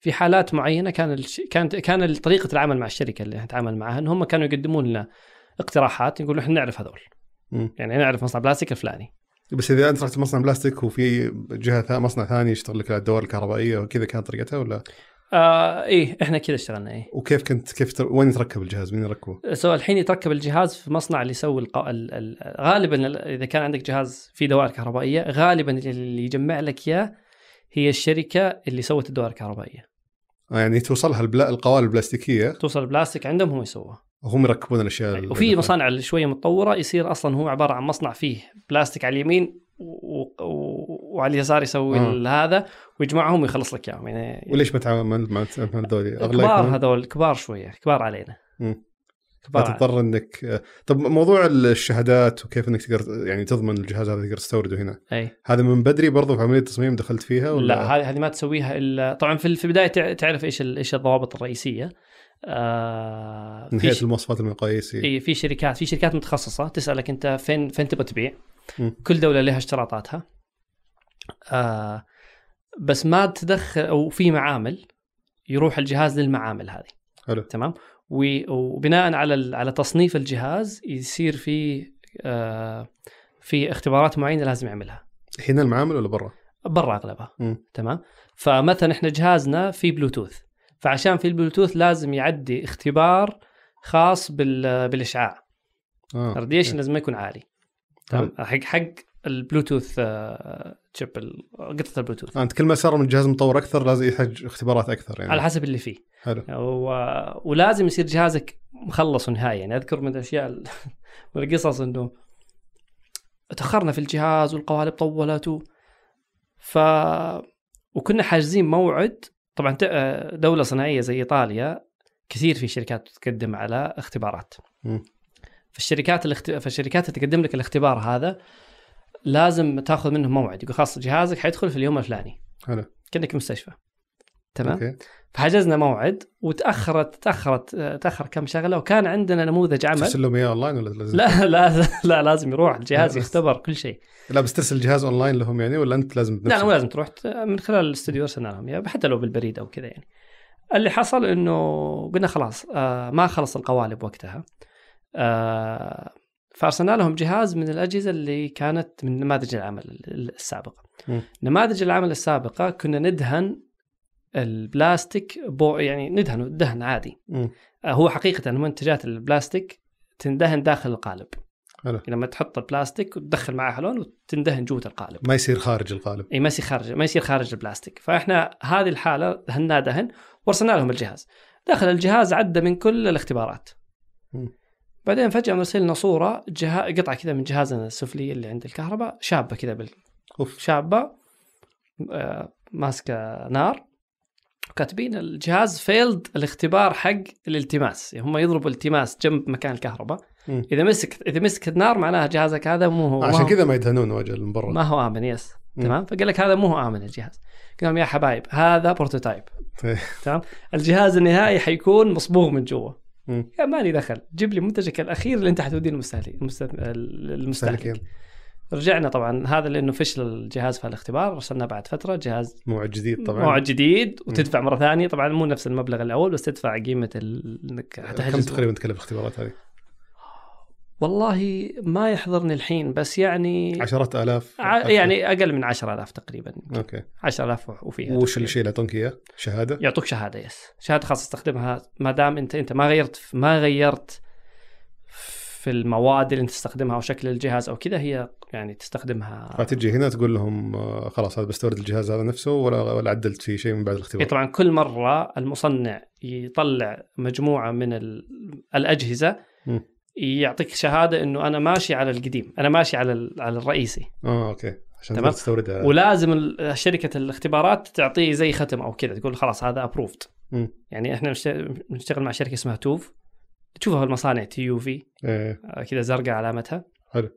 في حالات معينة كان الش... كانت كان طريقة العمل مع الشركة اللي نتعامل معها ان هم كانوا يقدمون لنا اقتراحات يقولوا إحنا نعرف هذول. مم. يعني نعرف مصنع بلاستيك الفلاني بس إذا أنت رحت مصنع بلاستيك وفي جهة ثا- مصنع ثاني يشتغل لك على الدوائر الكهربائية وكذا كانت طريقتها ولا آه إيه إحنا كذا اشتغلنا إيه وكيف كنت كيف تر... وين يتركب الجهاز؟ مين يركبه؟ so الحين يتركب الجهاز في مصنع اللي يسوي الق... ال... ال... غالبا ال- إذا كان عندك جهاز فيه دوائر كهربائية غالبا اللي يجمع لك إياه هي الشركة اللي سوت الدوائر الكهربائية آه يعني توصلها البلا... القوالب البلاستيكية توصل البلاستيك عندهم هم يسووها وهم يركبون الأشياء ال- وفي مصانع اللي شوية متطورة يصير أصلا هو عبارة عن مصنع فيه بلاستيك على اليمين و... و... وعلى اليسار يسوي آه. هذا ويجمعهم ويخلص لك إياهم يعني وليش ما تعامل مع هذول؟ كبار هذول كبار شوية كبار علينا مم. كبار. فتضطر انك طب موضوع الشهادات وكيف إنك تقدر يعني تضمن الجهاز هذا تقدر تستورده هنا أي هذا من بدري برضو في عملية التصميم دخلت فيها ولا لا هذه هذه ما تسويها الا طبعا في البداية تع- تعرف إيش إيش الضوابط الرئيسية آه من حيث المواصفات المقاييس اي في شركات في شركات متخصصة تسألك أنت فين فين تبغى تبيع. كل دولة لها اشتراطاتها. آه بس ما تدخل أو في معامل يروح الجهاز للمعامل هذه. حلو. تمام؟ وبناء على على تصنيف الجهاز يصير في آه في اختبارات معينة لازم يعملها. هنا المعامل ولا برا؟ برا أغلبها. تمام؟ فمثلا إحنا جهازنا في بلوتوث فعشان في البلوتوث لازم يعدي اختبار خاص بال بالإشعاع. آه ال radiation لازم ما يكون عالي. تمام؟ حق حق البلوتوث آه، chip ال- قطعه البلوتوث. آه، أنت كل ما صار من الجهاز مطور أكثر لازم يحتاج اختبارات أكثر يعني. على حسب اللي فيه. حلو. و... ولازم يصير جهازك مخلص ونهائي. يعني أذكر من الأشياء ال- من القصص إنه تأخرنا في الجهاز والقوالب طولت و... ف وكنا حاجزين موعد طبعا ت- دولة صناعية زي إيطاليا كثير في شركات تقدم على اختبارات. فالشركات الاخت... فالشركات اللي تقدم لك الاختبار هذا لازم تاخذ منهم موعد. يقول خلاص جهازك حيدخل في اليوم الفلاني. حلو. كأنك مستشفى. تمام؟ أوكي. فحجزنا موعد وتاخرت تاخرت تأخر كم شغلة وكان عندنا نموذج عمل ترسل لهم إياه أونلاين ولا لازم لا لا لا لازم يروح الجهاز. يختبر كل شيء لا بس ترسل الجهاز أونلاين لهم يعني ولا أنت لازم لا؟ مو لازم تروح من خلال الاستوديو ارسلنا لهم إياه حتى لو بالبريد أو كذا يعني اللي حصل إنه قلنا خلاص آه ما خلص القوالب وقتها آه فأرسلنا لهم جهاز من الأجهزة اللي كانت من نماذج العمل السابقة. نماذج العمل السابقة كنا ندهن البلاستيك بو يعني ندهنه دهن عادي. مم. آه، هو حقيقة منتجات البلاستيك تندهن داخل القالب. حلو. لما تحط البلاستيك وتدخل معاه لون وتندهن جوة القالب. ما يصير خارج القالب. إي ما يصير خارج ما يصير خارج البلاستيك. فإحنا هذه الحالة دهناه دهن وارسلنا لهم الجهاز. دخل الجهاز عدى من كل الاختبارات. مم. بعدين فجأة مرسل لنا صورة جها... قطعة كذا من جهازنا السفلي اللي عند الكهرباء شابة كذا بال... أوف. شابة آه، ماسكة نار. كاتبين الجهاز failed الاختبار حق الالتماس. يعني هم يضربوا التماس جنب مكان الكهرباء. مم. إذا مسك إذا مسك النار معناها جهازك هذا مو هو. عشان كذا ما يدهنون وجه برا. ما هو آمن yes مم. تمام؟ فقال لك هذا مو هو آمن الجهاز. قال لهم يا حبايب هذا prototype. تمام؟ الجهاز النهائي حيكون مصبوغ من جوا. قال مالي دخل. جيب لي منتجك الأخير اللي أنت حتوديه المستهلك. المستهلك رجعنا طبعا هذا لأنه فشل الجهاز في الاختبار رسلنا بعد فترة جهاز موعد جديد طبعا موعد جديد وتدفع مرة ثانية طبعا مو نفس المبلغ الأول بس تدفع قيمة. إنك كم تقريبا تكلف الاختبارات هذه؟ والله ما يحضرني الحين بس يعني عشرات آلاف ع... يعني أقل من 10000 تقريبا okay 10000 وفيها وش. الشيء اللي يعطونك إياه؟ شهادة؟ يعطوك شهادة yes شهادة خاصة تستخدمها ما دام انت أنت ما غيرت ما غيرت في المواد اللي أنت تستخدمها أو شكل الجهاز أو كذا هي يعني تستخدمها. فتجي هنا تقول لهم آه، خلاص هذا بستورد الجهاز هذا نفسه ولا ولا عدلت فيه شيء من بعد الاختبار. طبعا كل مرة المصنع يطلع مجموعة من ال- الأجهزة مم. يعطيك شهادة إنه أنا ماشي على القديم أنا ماشي على على الرئيسي. آه okay. عشان تمام. تستوردها. ولازم شركة الاختبارات تعطيه زي ختم أو كذا تقول خلاص هذا approved. يعني إحنا نشت- نشتغل مع شركة اسمها توف. تشوفها في المصانع TÜV إيه. كذا زرقاء علامتها. حلو.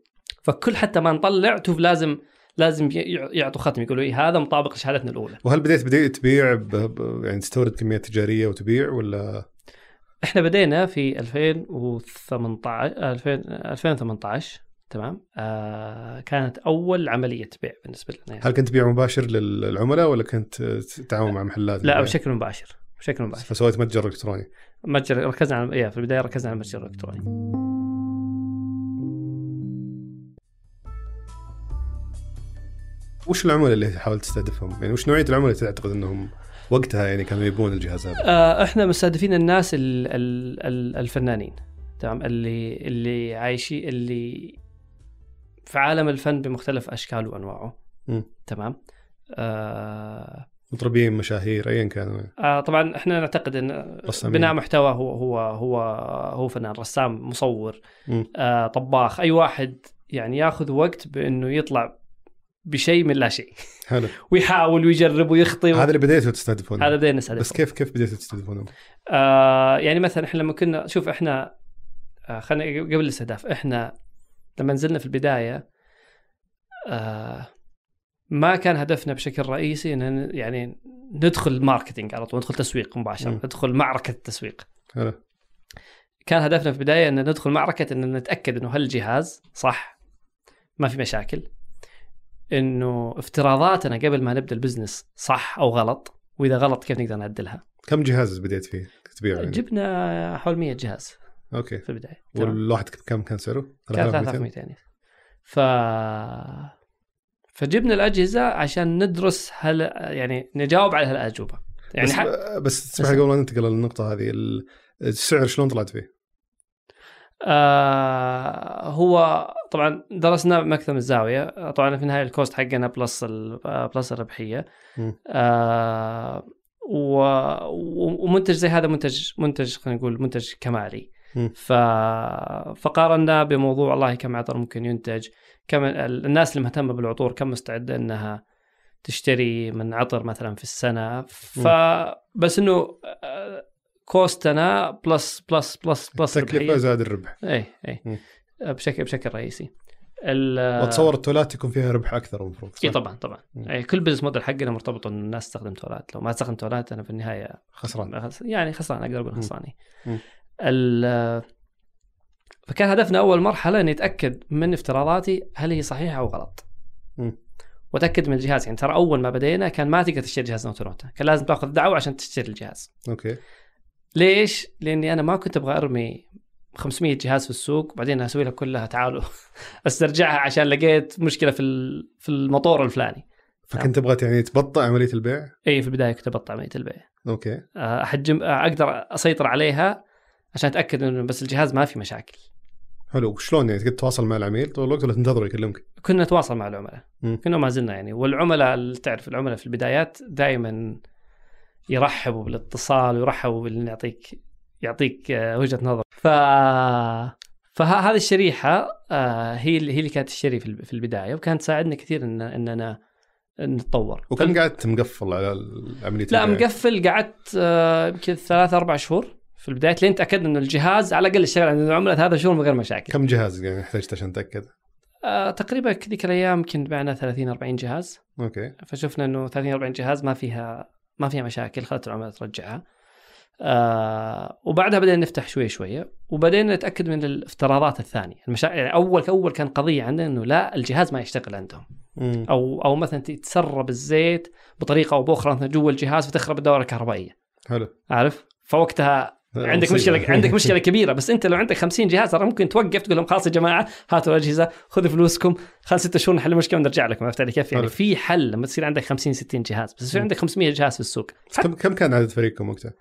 فكل حتى ما نطلع توف لازم لازم يعطوا ختم. يقولوا إيه هذا مطابق لشهادتنا الأولى. وهل بديت بديت تبيع. يعني تستورد كميات تجارية وتبيع ولا؟ إحنا بدينا في 2018 2000 2018 تمام؟ آه كانت أول عملية بيع بالنسبة لنا. يعني. هل كنت تبيع مباشر للعملاء ولا كنت تتعاون مع محلات؟ لا؟ بشكل مباشر. بشكل مباشر. فسويت متجر إلكتروني. متجر ركزنا على إيه في البداية ركزنا على المتجر الالكتروني وش العملاء اللي تحاول تستهدفهم؟ يعني وش نوعية العملاء اللي تعتقد إنهم وقتها يعني كانوا يبون الجهاز هذا؟ آه إحنا مستهدفين الناس ال ال ال الفنانين. تمام؟ اللي اللي عايشين اللي في عالم الفن بمختلف أشكاله وأنواعه. تمام؟ آه مطربين مشاهير ايا كانوا آه طبعا إحنا نعتقد إن رسامين. بناء محتوى هو هو هو هو فنان رسام مصور. آه طباخ. أي واحد يعني ياخذ وقت بإنه يطلع بشيء من لا شيء. حلو. ويحاول ويجرب ويخطي. هذا اللي بديتوا تستهدفونه. هذا بدينا نستهدف بس كيف كيف بديتوا تستهدفونهم؟ آه يعني مثلا إحنا لما كنا شوف إحنا آه خلينا قبل الاستهداف. إحنا لما نزلنا في البداية آه ما كان هدفنا بشكل رئيسي ان يعني ندخل ماركتينج على طول ندخل تسويق مباشره مم. ندخل معركة التسويق حلو كان هدفنا في البداية إن ندخل معركة إن نتأكد إنه هل الجهاز صح ما في مشاكل إنه افتراضاتنا قبل ما نبدأ ال business صح أو غلط وإذا غلط كيف نقدر نعدلها كم جهاز بديت فيه تبيعه يعني؟ جبنا حول 100 جهاز okay في البداية؟ والواحد كم كان سعره؟ كان 3200 3200 يعني ف فجبنا الأجهزة عشان ندرس هل يعني نجاوب على هالأجوبة يعني بس, ح... بس تسمح قبل ما ننتقل للنقطة هذه ال- السعر شلون طلعت فيه؟ آه هو طبعا درسنا مكتب الزاوية طبعا في النهاية ال cost حقنا plus plus الربحية. آه و... ومنتج زي هذا منتج منتج خلينا نقول منتج كمالي. ف... فقارنا بموضوع والله كم عطر ممكن ينتج كم ال- الناس اللي مهتمة بالعطور كم مستعدة إنها تشتري من عطر مثلا في السنة. فبس إنه آه، cost نا plus plus plus plus التكلفة زاد الربح. اي اي. بشكل بشكل رئيسي. واتصور العبوات يكون فيها ربح أكثر المفروض اي؟ طبعا طبعا. أي كل business model حقنا مرتبط ان الناس تستخدم تولات. لو ما تستخدم تولات أنا في النهاية خسران. خس- يعني خسران أقدر أقول. خسراني فكان هدفنا أول مرحلة إني أتأكد من افتراضاتي هل هي صحيحة أو غلط مم. وأتأكد من الجهاز يعني ترى أول ما بدينا كان ما تقدر تشتري جهاز نوت- نوتا كان لازم تأخذ دعوة عشان تشتري الجهاز okay ليش؟ لأني أنا ما كنت أبغى أرمي 500 جهاز في السوق وبعدين أسوي recall لها كلها تعالوا أسترجعها عشان لقيت مشكلة في في الموتور الفلاني فكنت تبغى يعني تبطئ عملية البيع؟ اي في البداية كنت ابطئ عملية البيع okay آه، أحجم آه، أقدر أسيطر عليها عشان أتأكد إنه بس الجهاز ما في مشاكل. حلو. وشلون يعني؟ تقدر تتواصل مع العميل؟ طول الوقت ولا تنتظره يكلمك؟ كنا نتواصل مع العملاء. مم. كنا ما زلنا يعني. والعملاء اللي تعرف العملاء في البدايات دائما يرحبوا بالاتصال ويرحبوا بان يعطيك يعطيك آه، وجهة نظر. ف فهذه الشريحة آه، هي هي اللي كانت تشتري في الب- في البداية وكانت تساعدنا كثير ان إننا نتطور. وكم قعدت مقفل على عمليه لا؟ مقفل قعدت آه، يمكن ثلاث أربع شهور. في البداية لين تاكدنا إنه الجهاز على الأقل اشتغل عند العملاء ثلاث شهور من غير مشاكل. كم جهاز يعني احتجت عشان تأكد؟ آه، تقريبا ذيك الأيام يمكن بعنا 30 40 جهاز. أوكي. فشفنا إنه 30 40 جهاز ما فيها ما فيها مشاكل خلت العملاء ترجعها. آه وبعدها بدينا نفتح شوي شوية وبدينا نتأكد من الافتراضات الثانية. المشا... يعني أول أول كان قضية عندنا إنه لا الجهاز ما يشتغل عندهم. مم. أو أو مثلا تسرب الزيت بطريقة أو بأخرى مثلا جوا الجهاز فتخرب الدورة الكهربائية. حلو. عارف؟ فوقتها عندك. مشكله عندك مشكلة كبيرة بس أنت لو عندك 50 جهاز ترى ممكن توقف تقول لهم خلاص يا جماعة هاتوا الأجهزة خذوا فلوسكم خلال ست شهور نحل المشكلة ونرجع لكم عرفت علي كيف؟ يعني. في حل لما تصير عندك 50 60 جهاز بس يصير. عندك 500 جهاز في السوق كم كم كان عدد فريقكم وقتها؟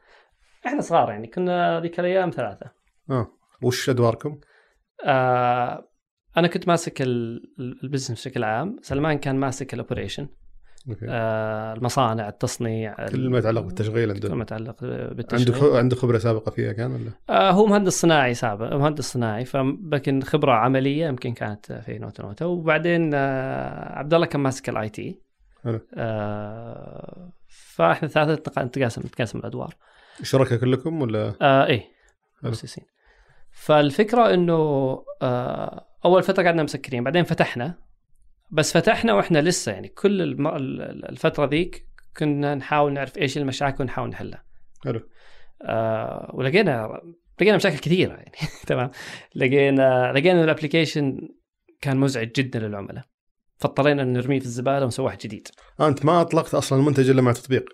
إحنا صغار يعني كنا ذيك الأيام ثلاثة آه وش أدواركم؟ آه أنا كنت ماسك ال- ال- ال business بشكل عام سلمان كان ماسك ال operation آه المصانع التصنيع كل ما يتعلق بالتشغيل كل عنده ما يتعلق عنده بالتشغيل خ- عنده خبرة سابقة فيها كان ولا؟ آه هو مهندس صناعي سابق مهندس صناعي فلكن خبرة عملية يمكن كانت في نوتا نوتا وبعدين آه عبد الله كان ماسك ال IT. آه فاحنا ثلاثة نتق- نتقاسم نتقاسم الأدوار شركاء كلكم ولا؟ آه إيه. مؤسسين فالفكرة إنه آه أول فترة قعدنا مسكرين بعدين فتحنا بس فتحنا وإحنا لسه يعني كل الم... ال- الفترة ذيك كنا نحاول نعرف إيش المشاكل ونحاول نحلها. حلو. آه ولقينا لقينا مشاكل كثيرة يعني. تمام. لقينا لقينا ال application كان مزعج جدا للعملاء. فاضطرينا نرميه في الزبالة ونسوي واحد جديد. آه أنت ما أطلقت أصلا المنتج إلا مع تطبيق؟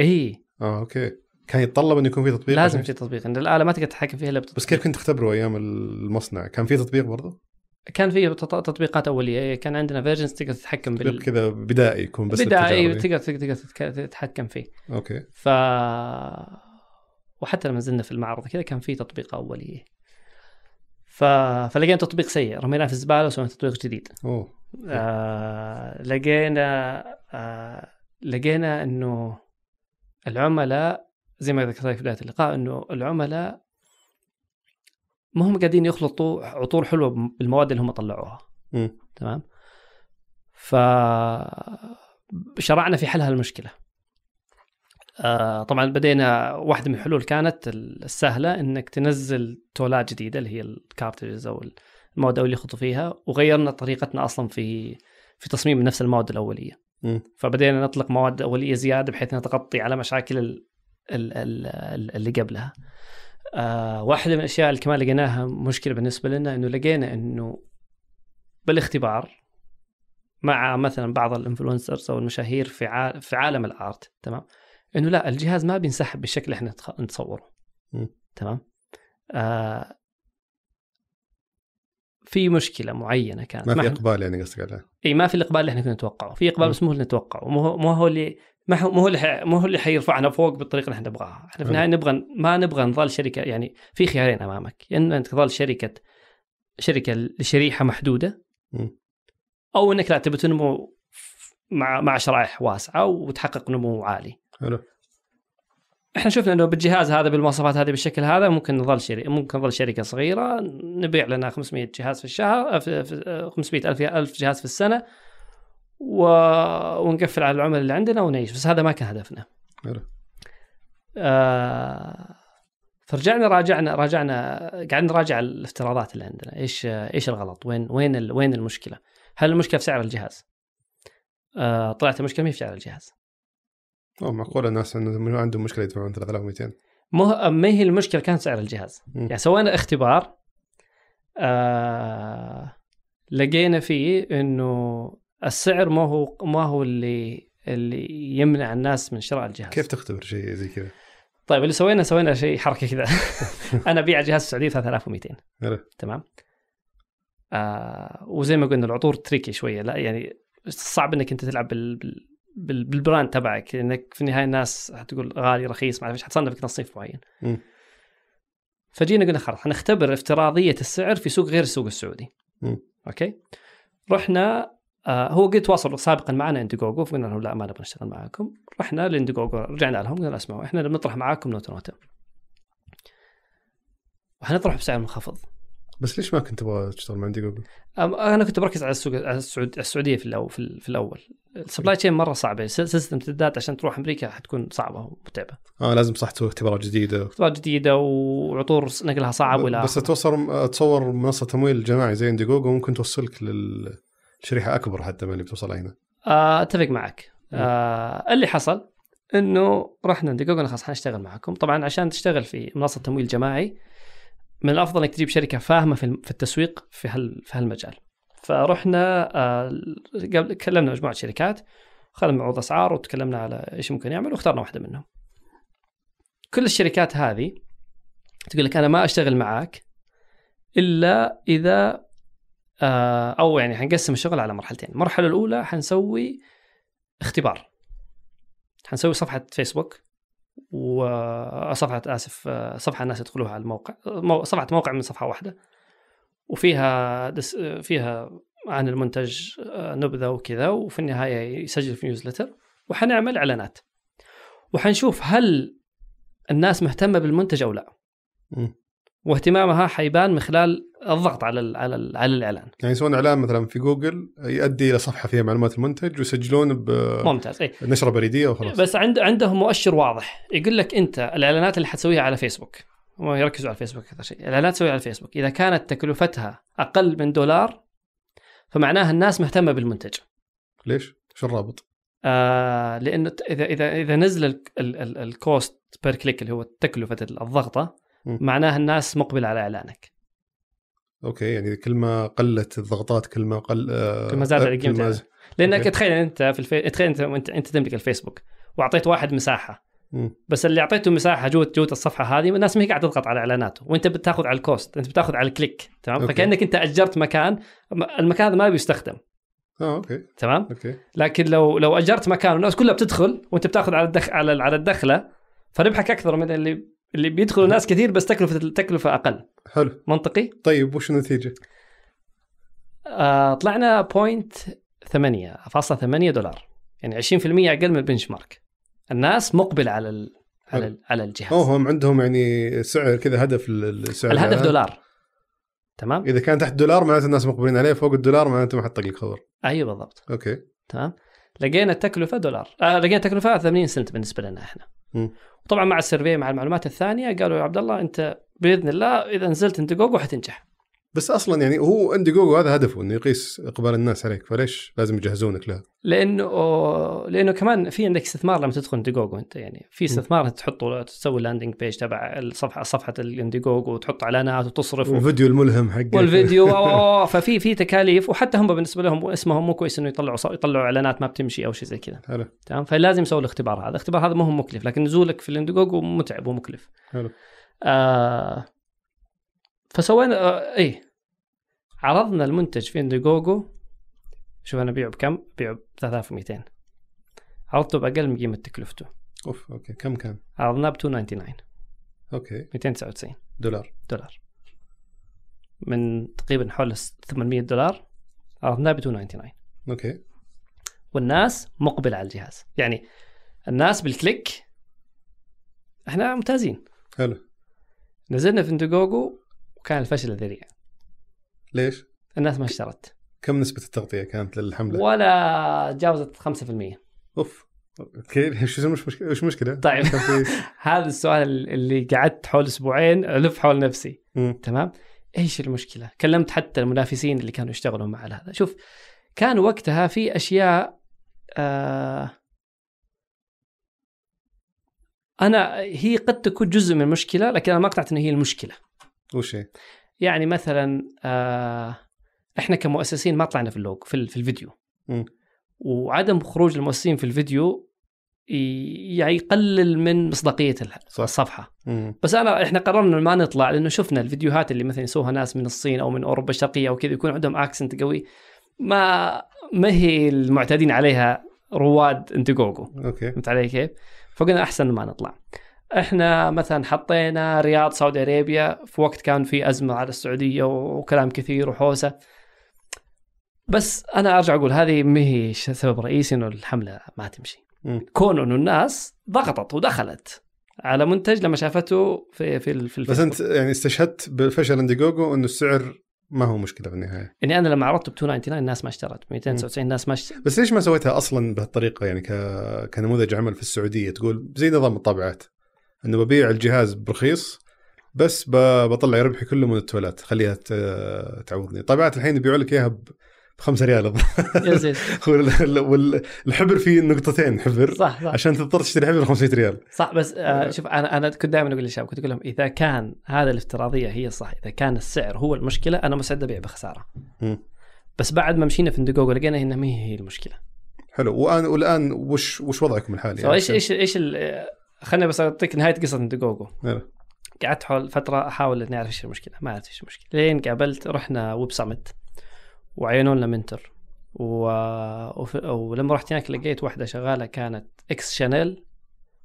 إي. آه okay. كان يتطلب انه يكون في تطبيق لازم في تطبيق. إن الآلة ما تقدر تتحكم فيها إلا بتطبيق. بس كيف كنت تختبره أيام المصنع؟ كان في تطبيق برضه؟ كان في تط- تطبيقات أولية. كان عندنا versions تقدر تتحكم بال كذا بدائي يكون بس بدائي للتجارة. تقدر تقدر تتحكم فيه. okay. ف وحتى لما نزلنا في المعرض كذا كان في تطبيق اوليه ف... فلقينا تطبيق سيء. رميناه في الزبالة وسوينا تطبيق جديد. أوه. آه لقينا آه لقينا إنه العملاء زي ما ذكرت في بداية اللقاء إنه العملاء ما هم قاعدين يخلطوا عطور حلوة بالمواد اللي هم طلعوها. مم. تمام؟ ف شرعنا في حل هالمشكلة. آه طبعا بدينا واحدة من الحلول كانت السهلة إنك تنزل تولات جديدة اللي هي الكارتريجز أو المواد اللي يخطوا فيها وغيرنا طريقتنا أصلا في في تصميم نفس المواد الأولية. فبدينا نطلق مواد أولية زيادة بحيث إنها تغطي على مشاكل ال ال ال اللي قبلها. آه واحدة من الأشياء اللي كمان لقيناها مشكلة بالنسبة لنا إنه لقينا إنه بالاختبار مع مثلا بعض الإنفلونسرز أو المشاهير في عال في عالم الآرت تمام؟ إنه لا الجهاز ما بينسحب بالشكل اللي إحنا نتصوره م. تمام؟ آه في مشكلة معينة كانت. ما في إقبال يعني قصدك عليه إي ما في الإقبال اللي إحنا كنا نتوقعه. في إقبال م. بس مو اللي نتوقعه. مو هو مو هو اللي ما هو مو هو. مو هو اللي حيرفعنا فوق بالطريقة اللي إحنا نبغاها إحنا في. النهاية نبغى ما نبغى نظل شركة يعني في خيارين أمامك يا يعني أنك تظل شركه شركة لشريحة محدودة. أو إنك لا تبي تنمو مع مع شرائح واسعة وتحقق نمو عالي حلو إحنا شفنا إنه بالجهاز هذا بالمواصفات هذه بالشكل هذا ممكن نظل شركه ممكن نظل شركة صغيرة نبيع لنا 500 جهاز في الشهر في في- 500 الف ألف جهاز في السنة و... ونقفل على العملاء اللي عندنا ونعيش. بس هذا ما كان هدفنا. آه فرجعنا راجعنا راجعنا قاعدين نراجع الافتراضات اللي عندنا. إيش إيش الغلط؟ وين وين ال... وين المشكلة؟ هل المشكلة في سعر الجهاز؟ آه طلعت المشكلة ما في سعر الجهاز. اوه معقوله الناس عندهم مشكلة يدفعون 3200 مو ما هي المشكلة كانت سعر الجهاز. مم. يعني سوينا اختبار آه لقينا فيه إنه السعر ما هو ما هو اللي اللي يمنع الناس من شراء الجهاز. كيف تختبر شيء زي كذا؟ طيب اللي سوينا سوينا شيء حركة كذا. أنا أبيع جهاز السعوديه 3200 حلو. تمام. آه وزي ما قلنا العطور تريكي شوية. لا يعني صعب إنك أنت تلعب بال بال- بال بالبراند تبعك لأنك في النهاية الناس حتقول غالي رخيص ما اعرف إيش حتصنفك تصنيف معين. فجينا قلنا خلاص حنختبر افتراضية السعر في سوق غير السوق السعودي. مم. okay؟ رحنا آه هو قد تواصلوا سابقا معنا Indiegogo فقلنا لهم لا ما نبغى نشتغل معاكم. رحنا ل Indiegogo رجعنا لهم قلنا اسمعوا إحنا بنطرح معاكم نوتا نوتا وحنطرح بسعر منخفض. بس ليش ما كنت تبغى تشتغل مع؟ أم- أنا كنت بركز على السوق على السعود السعودية في الأول في, ال- في الأول. ال supply chain مرة صعبة. سل- سلسله امتدادات عشان تروح أمريكا حتكون صعبة ومتعبة. آه لازم صح تسوي اختبارات جديدة. اختبارات جديدة وعطور نقلها صعب ولا بس توصل تصور منصة تمويل جماعي زي Indiegogo ممكن توصلك للشريحه أكبر حتى من اللي بتوصلها هنا آه، أتفق معك. آه اللي حصل إنه رحنا Indiegogo خلاص حنشتغل معكم. طبعا عشان تشتغل في منصة تمويل جماعي من الأفضل إنك تجيب شركة فاهمة في التسويق في هال في هالمجال. فرحنا آه، قبل كلمنا مجموعة شركات اخذنا معروض أسعار وتكلمنا على إيش ممكن يعمل واخترنا واحدة منهم. كل الشركات هذه تقول لك أنا ما أشتغل معاك إلا إذا آه، أو يعني حنقسم الشغل على مرحلتين. المرحلة الأولى حنسوي اختبار. حنسوي صفحة فيسبوك وصفحه آسف آه، صفحة الناس يدخلوها على الموقع مو- صفحة موقع من صفحة واحدة. وفيها دس فيها عن المنتج آه، نبذة وكذا وفي النهاية يسجل في نيوزلتر وحنعمل إعلانات. وحنشوف هل الناس مهتمة بالمنتج أو لا. مم. واهتمامها حيبان من خلال الضغط على ال على ال على الإعلان يعني يسوون إعلان مثلا في جوجل يؤدي إلى صفحة فيها معلومات المنتج ويسجلون ممتاز إي بنشره بريدية وخلاص بس عند عندهم مؤشر واضح يقول لك أنت الإعلانات اللي حتسويها على فيسبوك هم يركزوا على الفيسبوك أكثر شيء الإعلانات تسويها على الفيسبوك إذا كانت تكلفتها أقل من دولار فمعناها الناس مهتمة بالمنتج ليش؟ شو الرابط؟ آه لأنه اذا اذا إذا نزل ال- ال- ال- ال cost per click اللي هو تكلفة الضغطة. معناها الناس مقبلة على إعلانك. okay يعني كل ما قلت الضغطات كل ما قل آه، كل ما زاد القيمة كل ما. لأنك okay. تخيل أنت في الفي... تخيل أنت انت, أنت تملك الفيسبوك وأعطيت واحد مساحة. مم. بس اللي أعطيته مساحة جوه جوه الصفحة هذه الناس ما هي قاعدة تضغط على إعلاناته. وأنت بتاخذ على ال cost أنت بتاخذ على ال click تمام؟ okay. فكأنك أنت أجرت مكان المكان هذا ما بيستخدم. آه okay. تمام؟ okay. لكن لو لو أجرت مكان والناس كلها بتدخل وأنت بتاخذ على الدخ على على الدخلة فربحك أكثر من اللي اللي بيدخلوا ناس كثير بس تكلفه التكلفه أقل. حلو. منطقي؟ طيب وش النتيجة؟ آه طلعنا point 8 فاصلة 8 دولار. يعني 20% أقل من ال benchmark الناس مقبلة على ال... على ال... على الجهاز. أوه هم عندهم يعني سعر كذا هدف السعر الهدف. دولار. تمام؟ إذا كان تحت دولار معناته الناس مقبلين عليه. فوق الدولار معناته ما حط لك خبر أيوه بالضبط. okay. تمام؟ لقينا التكلفة دولار. آه لقينا التكلفة 80 سنت بالنسبة لنا إحنا. مم. وطبعا مع ال survey مع المعلومات الثانية قالوا يا عبد الله أنت بإذن الله إذا نزلت أنت جوجو حتنجح. بس أصلا يعني هو اندي جوجو هذا هدفه إنه يقيس إقبال الناس عليك فليش لازم يجهزونك له؟ لأنه لأنه كمان في عندك استثمار لما تدخل انديجوجو أنت يعني في استثمار تحطه تسوي landing page تبع الصفحة صفحة الانديجوجو وتحط إعلانات وتصرف و... والفيديو الملهم حقك والفيديو ففي في تكاليف وحتى هم بالنسبة لهم اسمهم مو كويس إنه يطلعوا يطلعوا إعلانات ما بتمشي أو شيء زي كذا. حلو. تمام؟ فلازم يسوي الاختبار هذا. الاختبار هذا ما هو مكلف لكن نزولك في الانديجوجو متعب ومكلف. حلو. آه فسوينا آه إيه. عرضنا المنتج في انديجوجو شوف أنا أبيعه بكم؟ أبيعه ب 3200 عرضته بأقل من قيمة تكلفته. أوف okay. كم كان؟ عرضناه ب 299 okay. 299 دولار. دولار. من تقريبا حول 800 دولار. عرضناه ب 299 okay. والناس مقبلة على الجهاز. يعني الناس بال click إحنا ممتازين. حلو. نزلنا في انديجوجو وكان الفشل ذريع ليش؟ الناس ما اشترت. كم نسبة التغطية كانت للحملة؟ ولا جاوزت 5% أوف. okay. إيش مش مشكلة إيش مشكلة؟ طيب. هذا السؤال اللي قعدت حول أسبوعين ألف حول نفسي. مم. تمام؟ إيش المشكلة؟ كلمت حتى المنافسين اللي كانوا يشتغلوا مع هذا. شوف كان وقتها في أشياء آه أنا هي قد تكون جزء من المشكلة لكن أنا ما اقتنعت انه هي المشكلة. وش؟ يعني مثلا آه إحنا كمؤسسين ما طلعنا في اللوج في, في الفيديو مم. وعدم خروج المؤسسين في الفيديو يعني يقلل من مصداقية. الصفحة مم. بس أنا إحنا قررنا ما نطلع لأنه شفنا الفيديوهات اللي مثلا يسووها ناس من الصين أو من أوروبا الشرقية أو كذا يكون عندهم accent قوي ما ما هي المعتادين عليها رواد انديجوجو okay فهمت علي كيف؟ فقلنا أحسن ما نطلع. إحنا مثلا حطينا رياض سعودي أرابيا في وقت كان في أزمة على السعودية وكلام كثير وحوسة. بس أنا أرجع أقول هذه ما هي سبب رئيسي إنه الحملة ما تمشي. كون إنه الناس ضغطت ودخلت على منتج لما شافته في في ال- في بس الفيسبوك. انت يعني استشهدت بفشل انديجوجو إنه السعر ما هو مشكلة في النهاية اني أنا لما عرضته ب 299 الناس ما اشترت 299 الناس ما اشترت بس ليش ما سويتها أصلا بهالطريقة يعني ك... كنموذج عمل في السعودية تقول زي نظام الطابعات إنه ببيع الجهاز برخيص بس. بطلع ربحي كله من التولات خليها. تعوضني طابعات الحين يبيعوا لك إياها ب... 5 ريال وال- والحبر فيه نقطتين حبر صح صح عشان تضطر تشتري حبر ب 500 ريال صح بس آه شوف أنا أنا كنت دائما أقول للشباب كنت أقول لهم إذا كان هذا الافتراضية هي الصح إذا كان السعر هو المشكلة أنا مستعد أبيع بخسارة. بس بعد ما مشينا في انديجوجو لقينا إنها ما هي المشكلة حلو والآن والآن وش وش وضعكم الحالي؟ so إيش إيش إيش خليني بس أعطيك نهاية قصة انديجوجو. قعدت حول فترة أحاول إني أعرف إيش المشكلة ما عرفت إيش المشكلة. لين قابلت رحنا ويب سميت وعينوا لنا mentor. و... وف... ولما رحت هناك لقيت واحدة شغالة كانت ex شانيل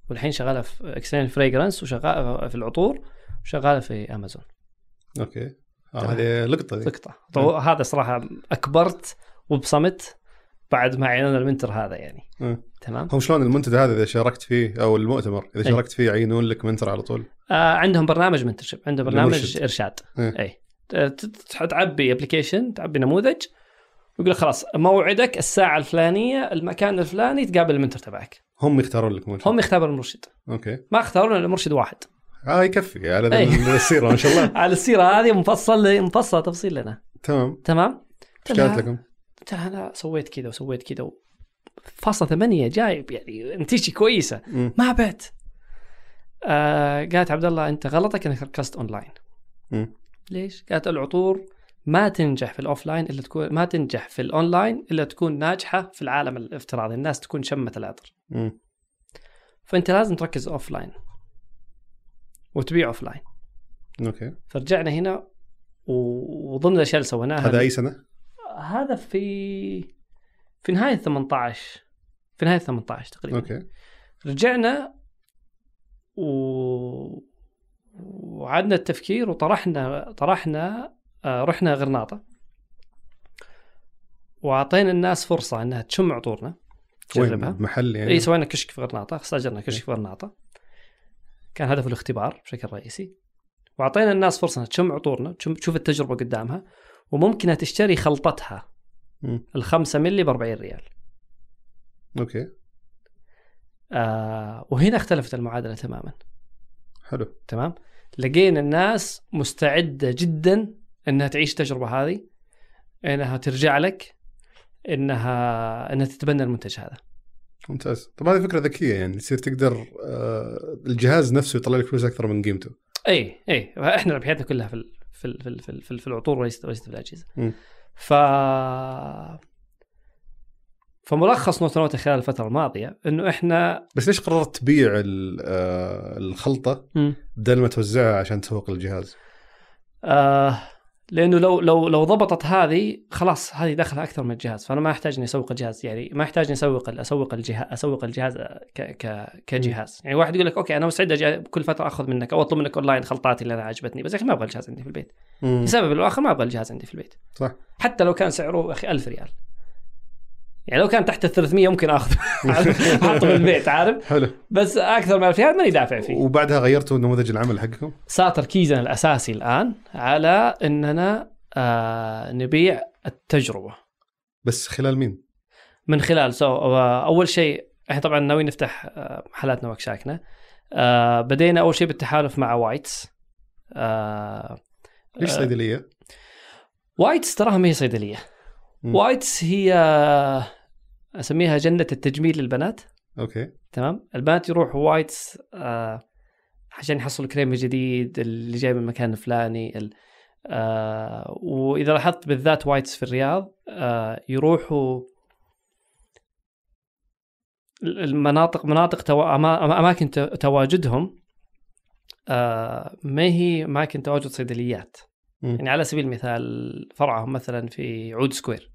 والحين شغالة في إكس شانيل fragrance وشغالة في العطور وشغالة في امازون okay. آه. هذه لقطة. لقطة. طو... هذا صراحة أكبرت ويب سميت بعد ما عينونا ال mentor هذا يعني. مم. تمام؟ هم شلون المنتدى هذا إذا شاركت فيه أو المؤتمر إذا أي. شاركت فيه يعينون لك mentor على طول؟ آه عندهم برنامج mentorship عندهم برنامج المرشد. إرشاد. إيه. اي ت- تعبي application تعبي نموذج ويقول خلاص موعدك الساعة الفلانية المكان الفلاني تقابل ال mentor تبعك. هم يختارون لك مرشد هم يختارون المرشد. okay. ما اختارون إلا مرشد واحد. آه يكفي على أي. السيرة ما شاء الله. على السيرة هذه مفصل مفصل تفصيل لنا. تمام. تمام؟ إيش قالت لكم؟ قلت لها أنا سويت كذا وسويت كذا. فاصلة ثمانية جايب يعني نتيجة كويسة مم. ما بعت آه قالت عبد الله أنت غلطك إنك ركزت اونلاين مم. ليش؟ قالت العطور ما تنجح في ال offline إلا تكون ما تنجح في الاونلاين إلا تكون ناجحة في العالم الافتراضي، الناس تكون شمت العطر. فأنت لازم تركز offline وتبيع offline. okay فرجعنا هنا وضمن الأشياء اللي سويناها هذا أي سنة؟ هذا في في نهاية 18 في نهاية 18 تقريبا. okay. رجعنا و... وعدنا التفكير وطرحنا طرحنا آه، رحنا غرناطة. وأعطينا الناس فرصة إنها تشم عطورنا تجربها. محل يعني؟ إي سوينا كشك في غرناطة استاجرنا كشك في غرناطة. كان هدفه الاختبار بشكل رئيسي. وأعطينا الناس فرصة إنها تشم عطورنا تشم تشوف التجربة قدامها. وممكن تشتري خلطتها. مم. الخمسة ملي ب 40 ريال. أوكي. آه وهنا اختلفت المعادلة تماما. حلو. تمام؟ لقينا الناس مستعدة جدا إنها تعيش التجربة هذه إنها ترجع لك إنها إنها تتبنى المنتج هذا. ممتاز. طب هذه فكرة ذكية يعني تصير تقدر آه الجهاز نفسه يطلع لك فلوس أكثر من قيمته. اي اي إحنا ربحيتنا كلها في ال- في في في, في, ال- في العطور وليست وليست في الاجهزه. ف فملخص نوتا نوتا خلال الفترة الماضية إنه إحنا بس ليش قررت تبيع آه الخلطة بدل ما توزعها عشان تسوق الجهاز؟ آه لأنه لو لو لو ضبطت هذه خلاص هذه دخلها أكثر من الجهاز. فأنا ما أحتاج إني أسوق الجهاز يعني ما أحتاج إني أسوق أسوق الجهاز أسوق الجهاز ك ك كجهاز. يعني واحد يقول لك okay أنا مستعد كل فترة أخذ منك أو أطلب منك أونلاين خلطاتي اللي أنا عجبتني بس يا أخي ما أبغى الجهاز عندي في البيت. مم. لسبب أو اخر ما أبغى الجهاز عندي في البيت. صح. حتى لو كان سعره أخي 1000 ريال. يعني لو كان تحت ال 300 ممكن آخذ أحطه في البيت عارف حلو بس أكثر من 1000 ريال ماني دافع فيه وبعدها غيرتوا نموذج العمل حقكم؟ صار تركيزنا الأساسي الآن على إننا آه نبيع التجربة بس خلال مين؟ من خلال so أول شيء إحنا طبعا ناويين نفتح آه، محلاتنا وكشاكنا آه بدينا أول شيء بالتحالف مع وايتس آه ليش آه، صيدلية؟ وايتس تراها ما هي صيدلية. وايتس هي أسميها جنة التجميل للبنات. okay. تمام؟ البنات يروحوا وايتس آه عشان يحصلوا كريم جديد اللي جاي من المكان الفلاني ال- آه وإذا لاحظت بالذات وايتس في الرياض آه يروحوا المناطق مناطق تو... أما... أماكن تواجدهم آه ما هي أماكن تواجد صيدليات. مم. يعني على سبيل المثال فرعهم مثلا في عود سكوير.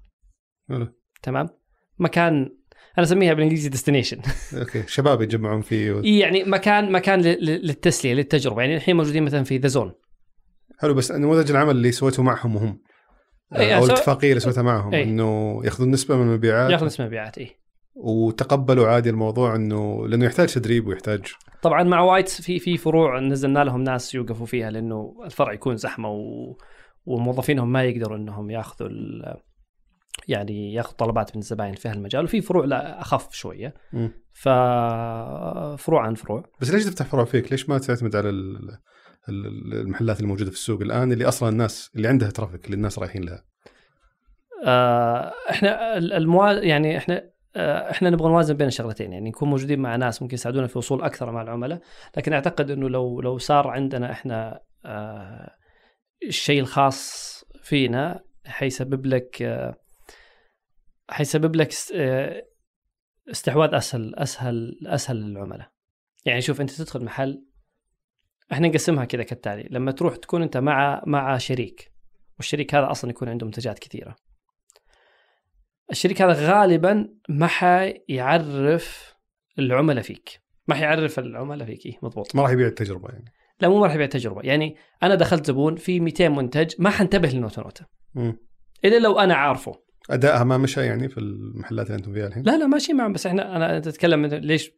حلو. تمام؟ مكان أنا أسميها بالإنجليزي destination okay شباب يتجمعون فيه و... يعني مكان مكان للتسلية للتجربة. يعني الحين موجودين مثلا في ذا زون حلو بس نموذج العمل اللي سويته معهم هم. إيه، أو الاتفاقية اللي سويتها معهم إيه. إنه يأخذون نسبة من المبيعات. ياخذ اسم مبيعات إي. وتقبلوا عادي الموضوع إنه لأنه يحتاج تدريب ويحتاج طبعا مع وايتس في في فروع نزلنا لهم ناس يوقفوا فيها لأنه الفرع يكون زحمة و... وموظفينهم ما يقدروا إنهم يأخذوا ال... يعني ياخذوا طلبات من الزباين في هالمجال وفي فروع لا أخف شوية. ففروع عن فروع بس ليش تفتح فروع فيك؟ ليش ما تعتمد على ال- ال- المحلات الموجودة في السوق الآن اللي أصلا الناس اللي عندها ترافيك اللي الناس رايحين لها؟ آه إحنا ال- الموا يعني إحنا آه إحنا نبغى نوازن بين الشغلتين يعني نكون موجودين مع ناس ممكن يساعدونا في وصول أكثر مع العملاء لكن أعتقد إنه لو لو صار عندنا إحنا آه الشيء الخاص فينا حيسبب لك آه حيسبب لك آه، استحواذ أسهل أسهل أسهل للعملاء. يعني شوف أنت تدخل محل إحنا نقسمها كذا كالتالي. لما تروح تكون أنت مع مع شريك والشريك هذا أصلا يكون عنده منتجات كثيرة. الشريك هذا غالبا ما حيعرف العملاء فيك. ما حيعرف العملاء فيك. إيه مضبوط. ما راح يبيع التجربة يعني. لا مو ما راح يبيع تجربه يعني أنا دخلت زبون في 200 منتج ما حنتبه لنوتة نوتة. مم. إلا لو أنا عارفه. ادائها ما مشى يعني في المحلات اللي أنتم فيها الحين؟ لا لا ماشي معهم بس إحنا أنا من ليش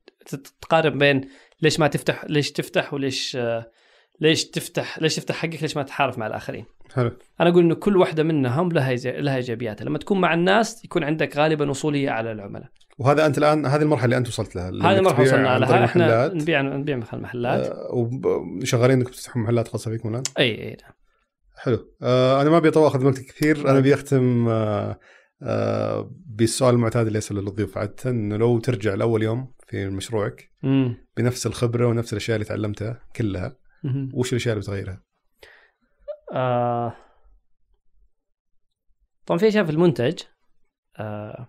تقارن بين ليش ما تفتح ليش تفتح وليش ليش تفتح ليش تفتح حقك ليش ما تحارف مع الآخرين؟ حلو. أنا أقول إنه كل واحدة منهم لها لها إيجابياتها. لما تكون مع الناس يكون عندك غالبا وصولية على العملاء وهذا أنت الآن هذه المرحلة اللي أنت وصلت لها هذه إنك مرحله تبيع وصلنا لها. إحنا. نبيع نبيع مثل محلات. آه، وشغالين إنكم تفتحون محلات خاصة فيكم الآن؟ اي اي نعم. حلو. آه أنا ما أبي أخذ وقت كثير. أنا أبي أختم آه بالسؤال المعتاد اللي يسأله للضيوف عادة إنه لو ترجع لأول يوم في مشروعك مم. بنفس الخبرة ونفس الأشياء اللي تعلمتها كلها مهم. وش الأشياء اللي بتغيرها؟ آه... طبعا في أشياء في المنتج آه...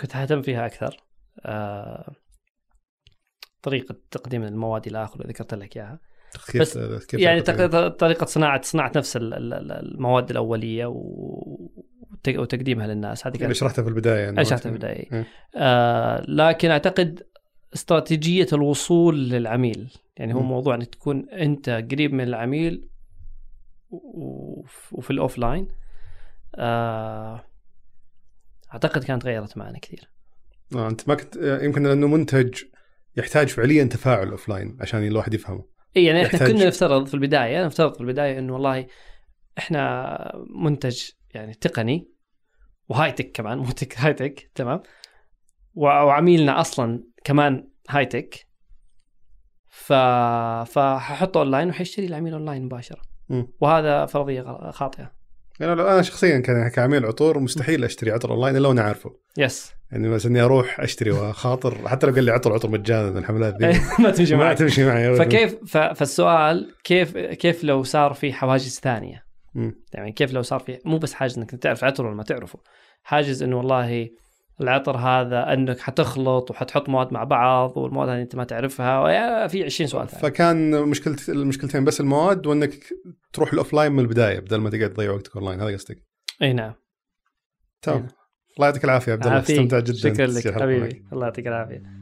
كنت ههتم فيها أكثر آه... طريقة تقديم المواد إلى آخره ذكرت لك إياها كيف بس كيف يعني طريقة صناعة صناعة نفس ال- ال- ال- المواد الأولية و- وتقديمها للناس هذه اللي كانت شرحتها في البداية يعني أنا شرحتها في البداية. إيه. آه لكن أعتقد استراتيجية الوصول للعميل يعني هو مم. موضوع إنك تكون أنت قريب من العميل وفي ال offline آه أعتقد كانت غيرت معنا كثير آه أنت ما كنت آه، يمكن لأنه منتج يحتاج فعليا تفاعل offline عشان الواحد يفهمه اي يعني إحنا يحتاج- كنا نفترض في البداية نفترض في البداية إنه والله إحنا منتج يعني تقني و high tech كمان مو tech high tech تمام. وعميلنا أصلا كمان high tech. ف فححطه أونلاين وحيشتري العميل أونلاين مباشرة. وهذا فرضية خاطئة. يعني أنا شخصيا كعميل عطور مستحيل أشتري عطر أونلاين إلا وأنا عارفه yes يعني بس إني أروح أشتري وأخاطر حتى لو قال لي عطر عطر مجانا الحملات ذي ما تمشي ما معك تمشي معي. فكيف. فالسؤال كيف كيف لو صار في حواجز ثانية؟ مم. يعني كيف لو صار في مو بس حاجز إنك تعرف عطر ولا ما تعرفه. حاجز إنه والله العطر هذا إنك حتخلط وحتحط مواد مع بعض والمواد هذه أنت ما تعرفها. في 20 سؤال ثاني. فكان مشكلة المشكلتين بس المواد وإنك تروح ال offline من البداية بدل ما تقعد تضيع وقتك أونلاين. هذا قصدك؟ إي نعم. تمام. أي. الله يعطيك العافية عبد الله. عافيك. استمتع جدا. شكرا لك. حبيبي. الله يعطيك العافية.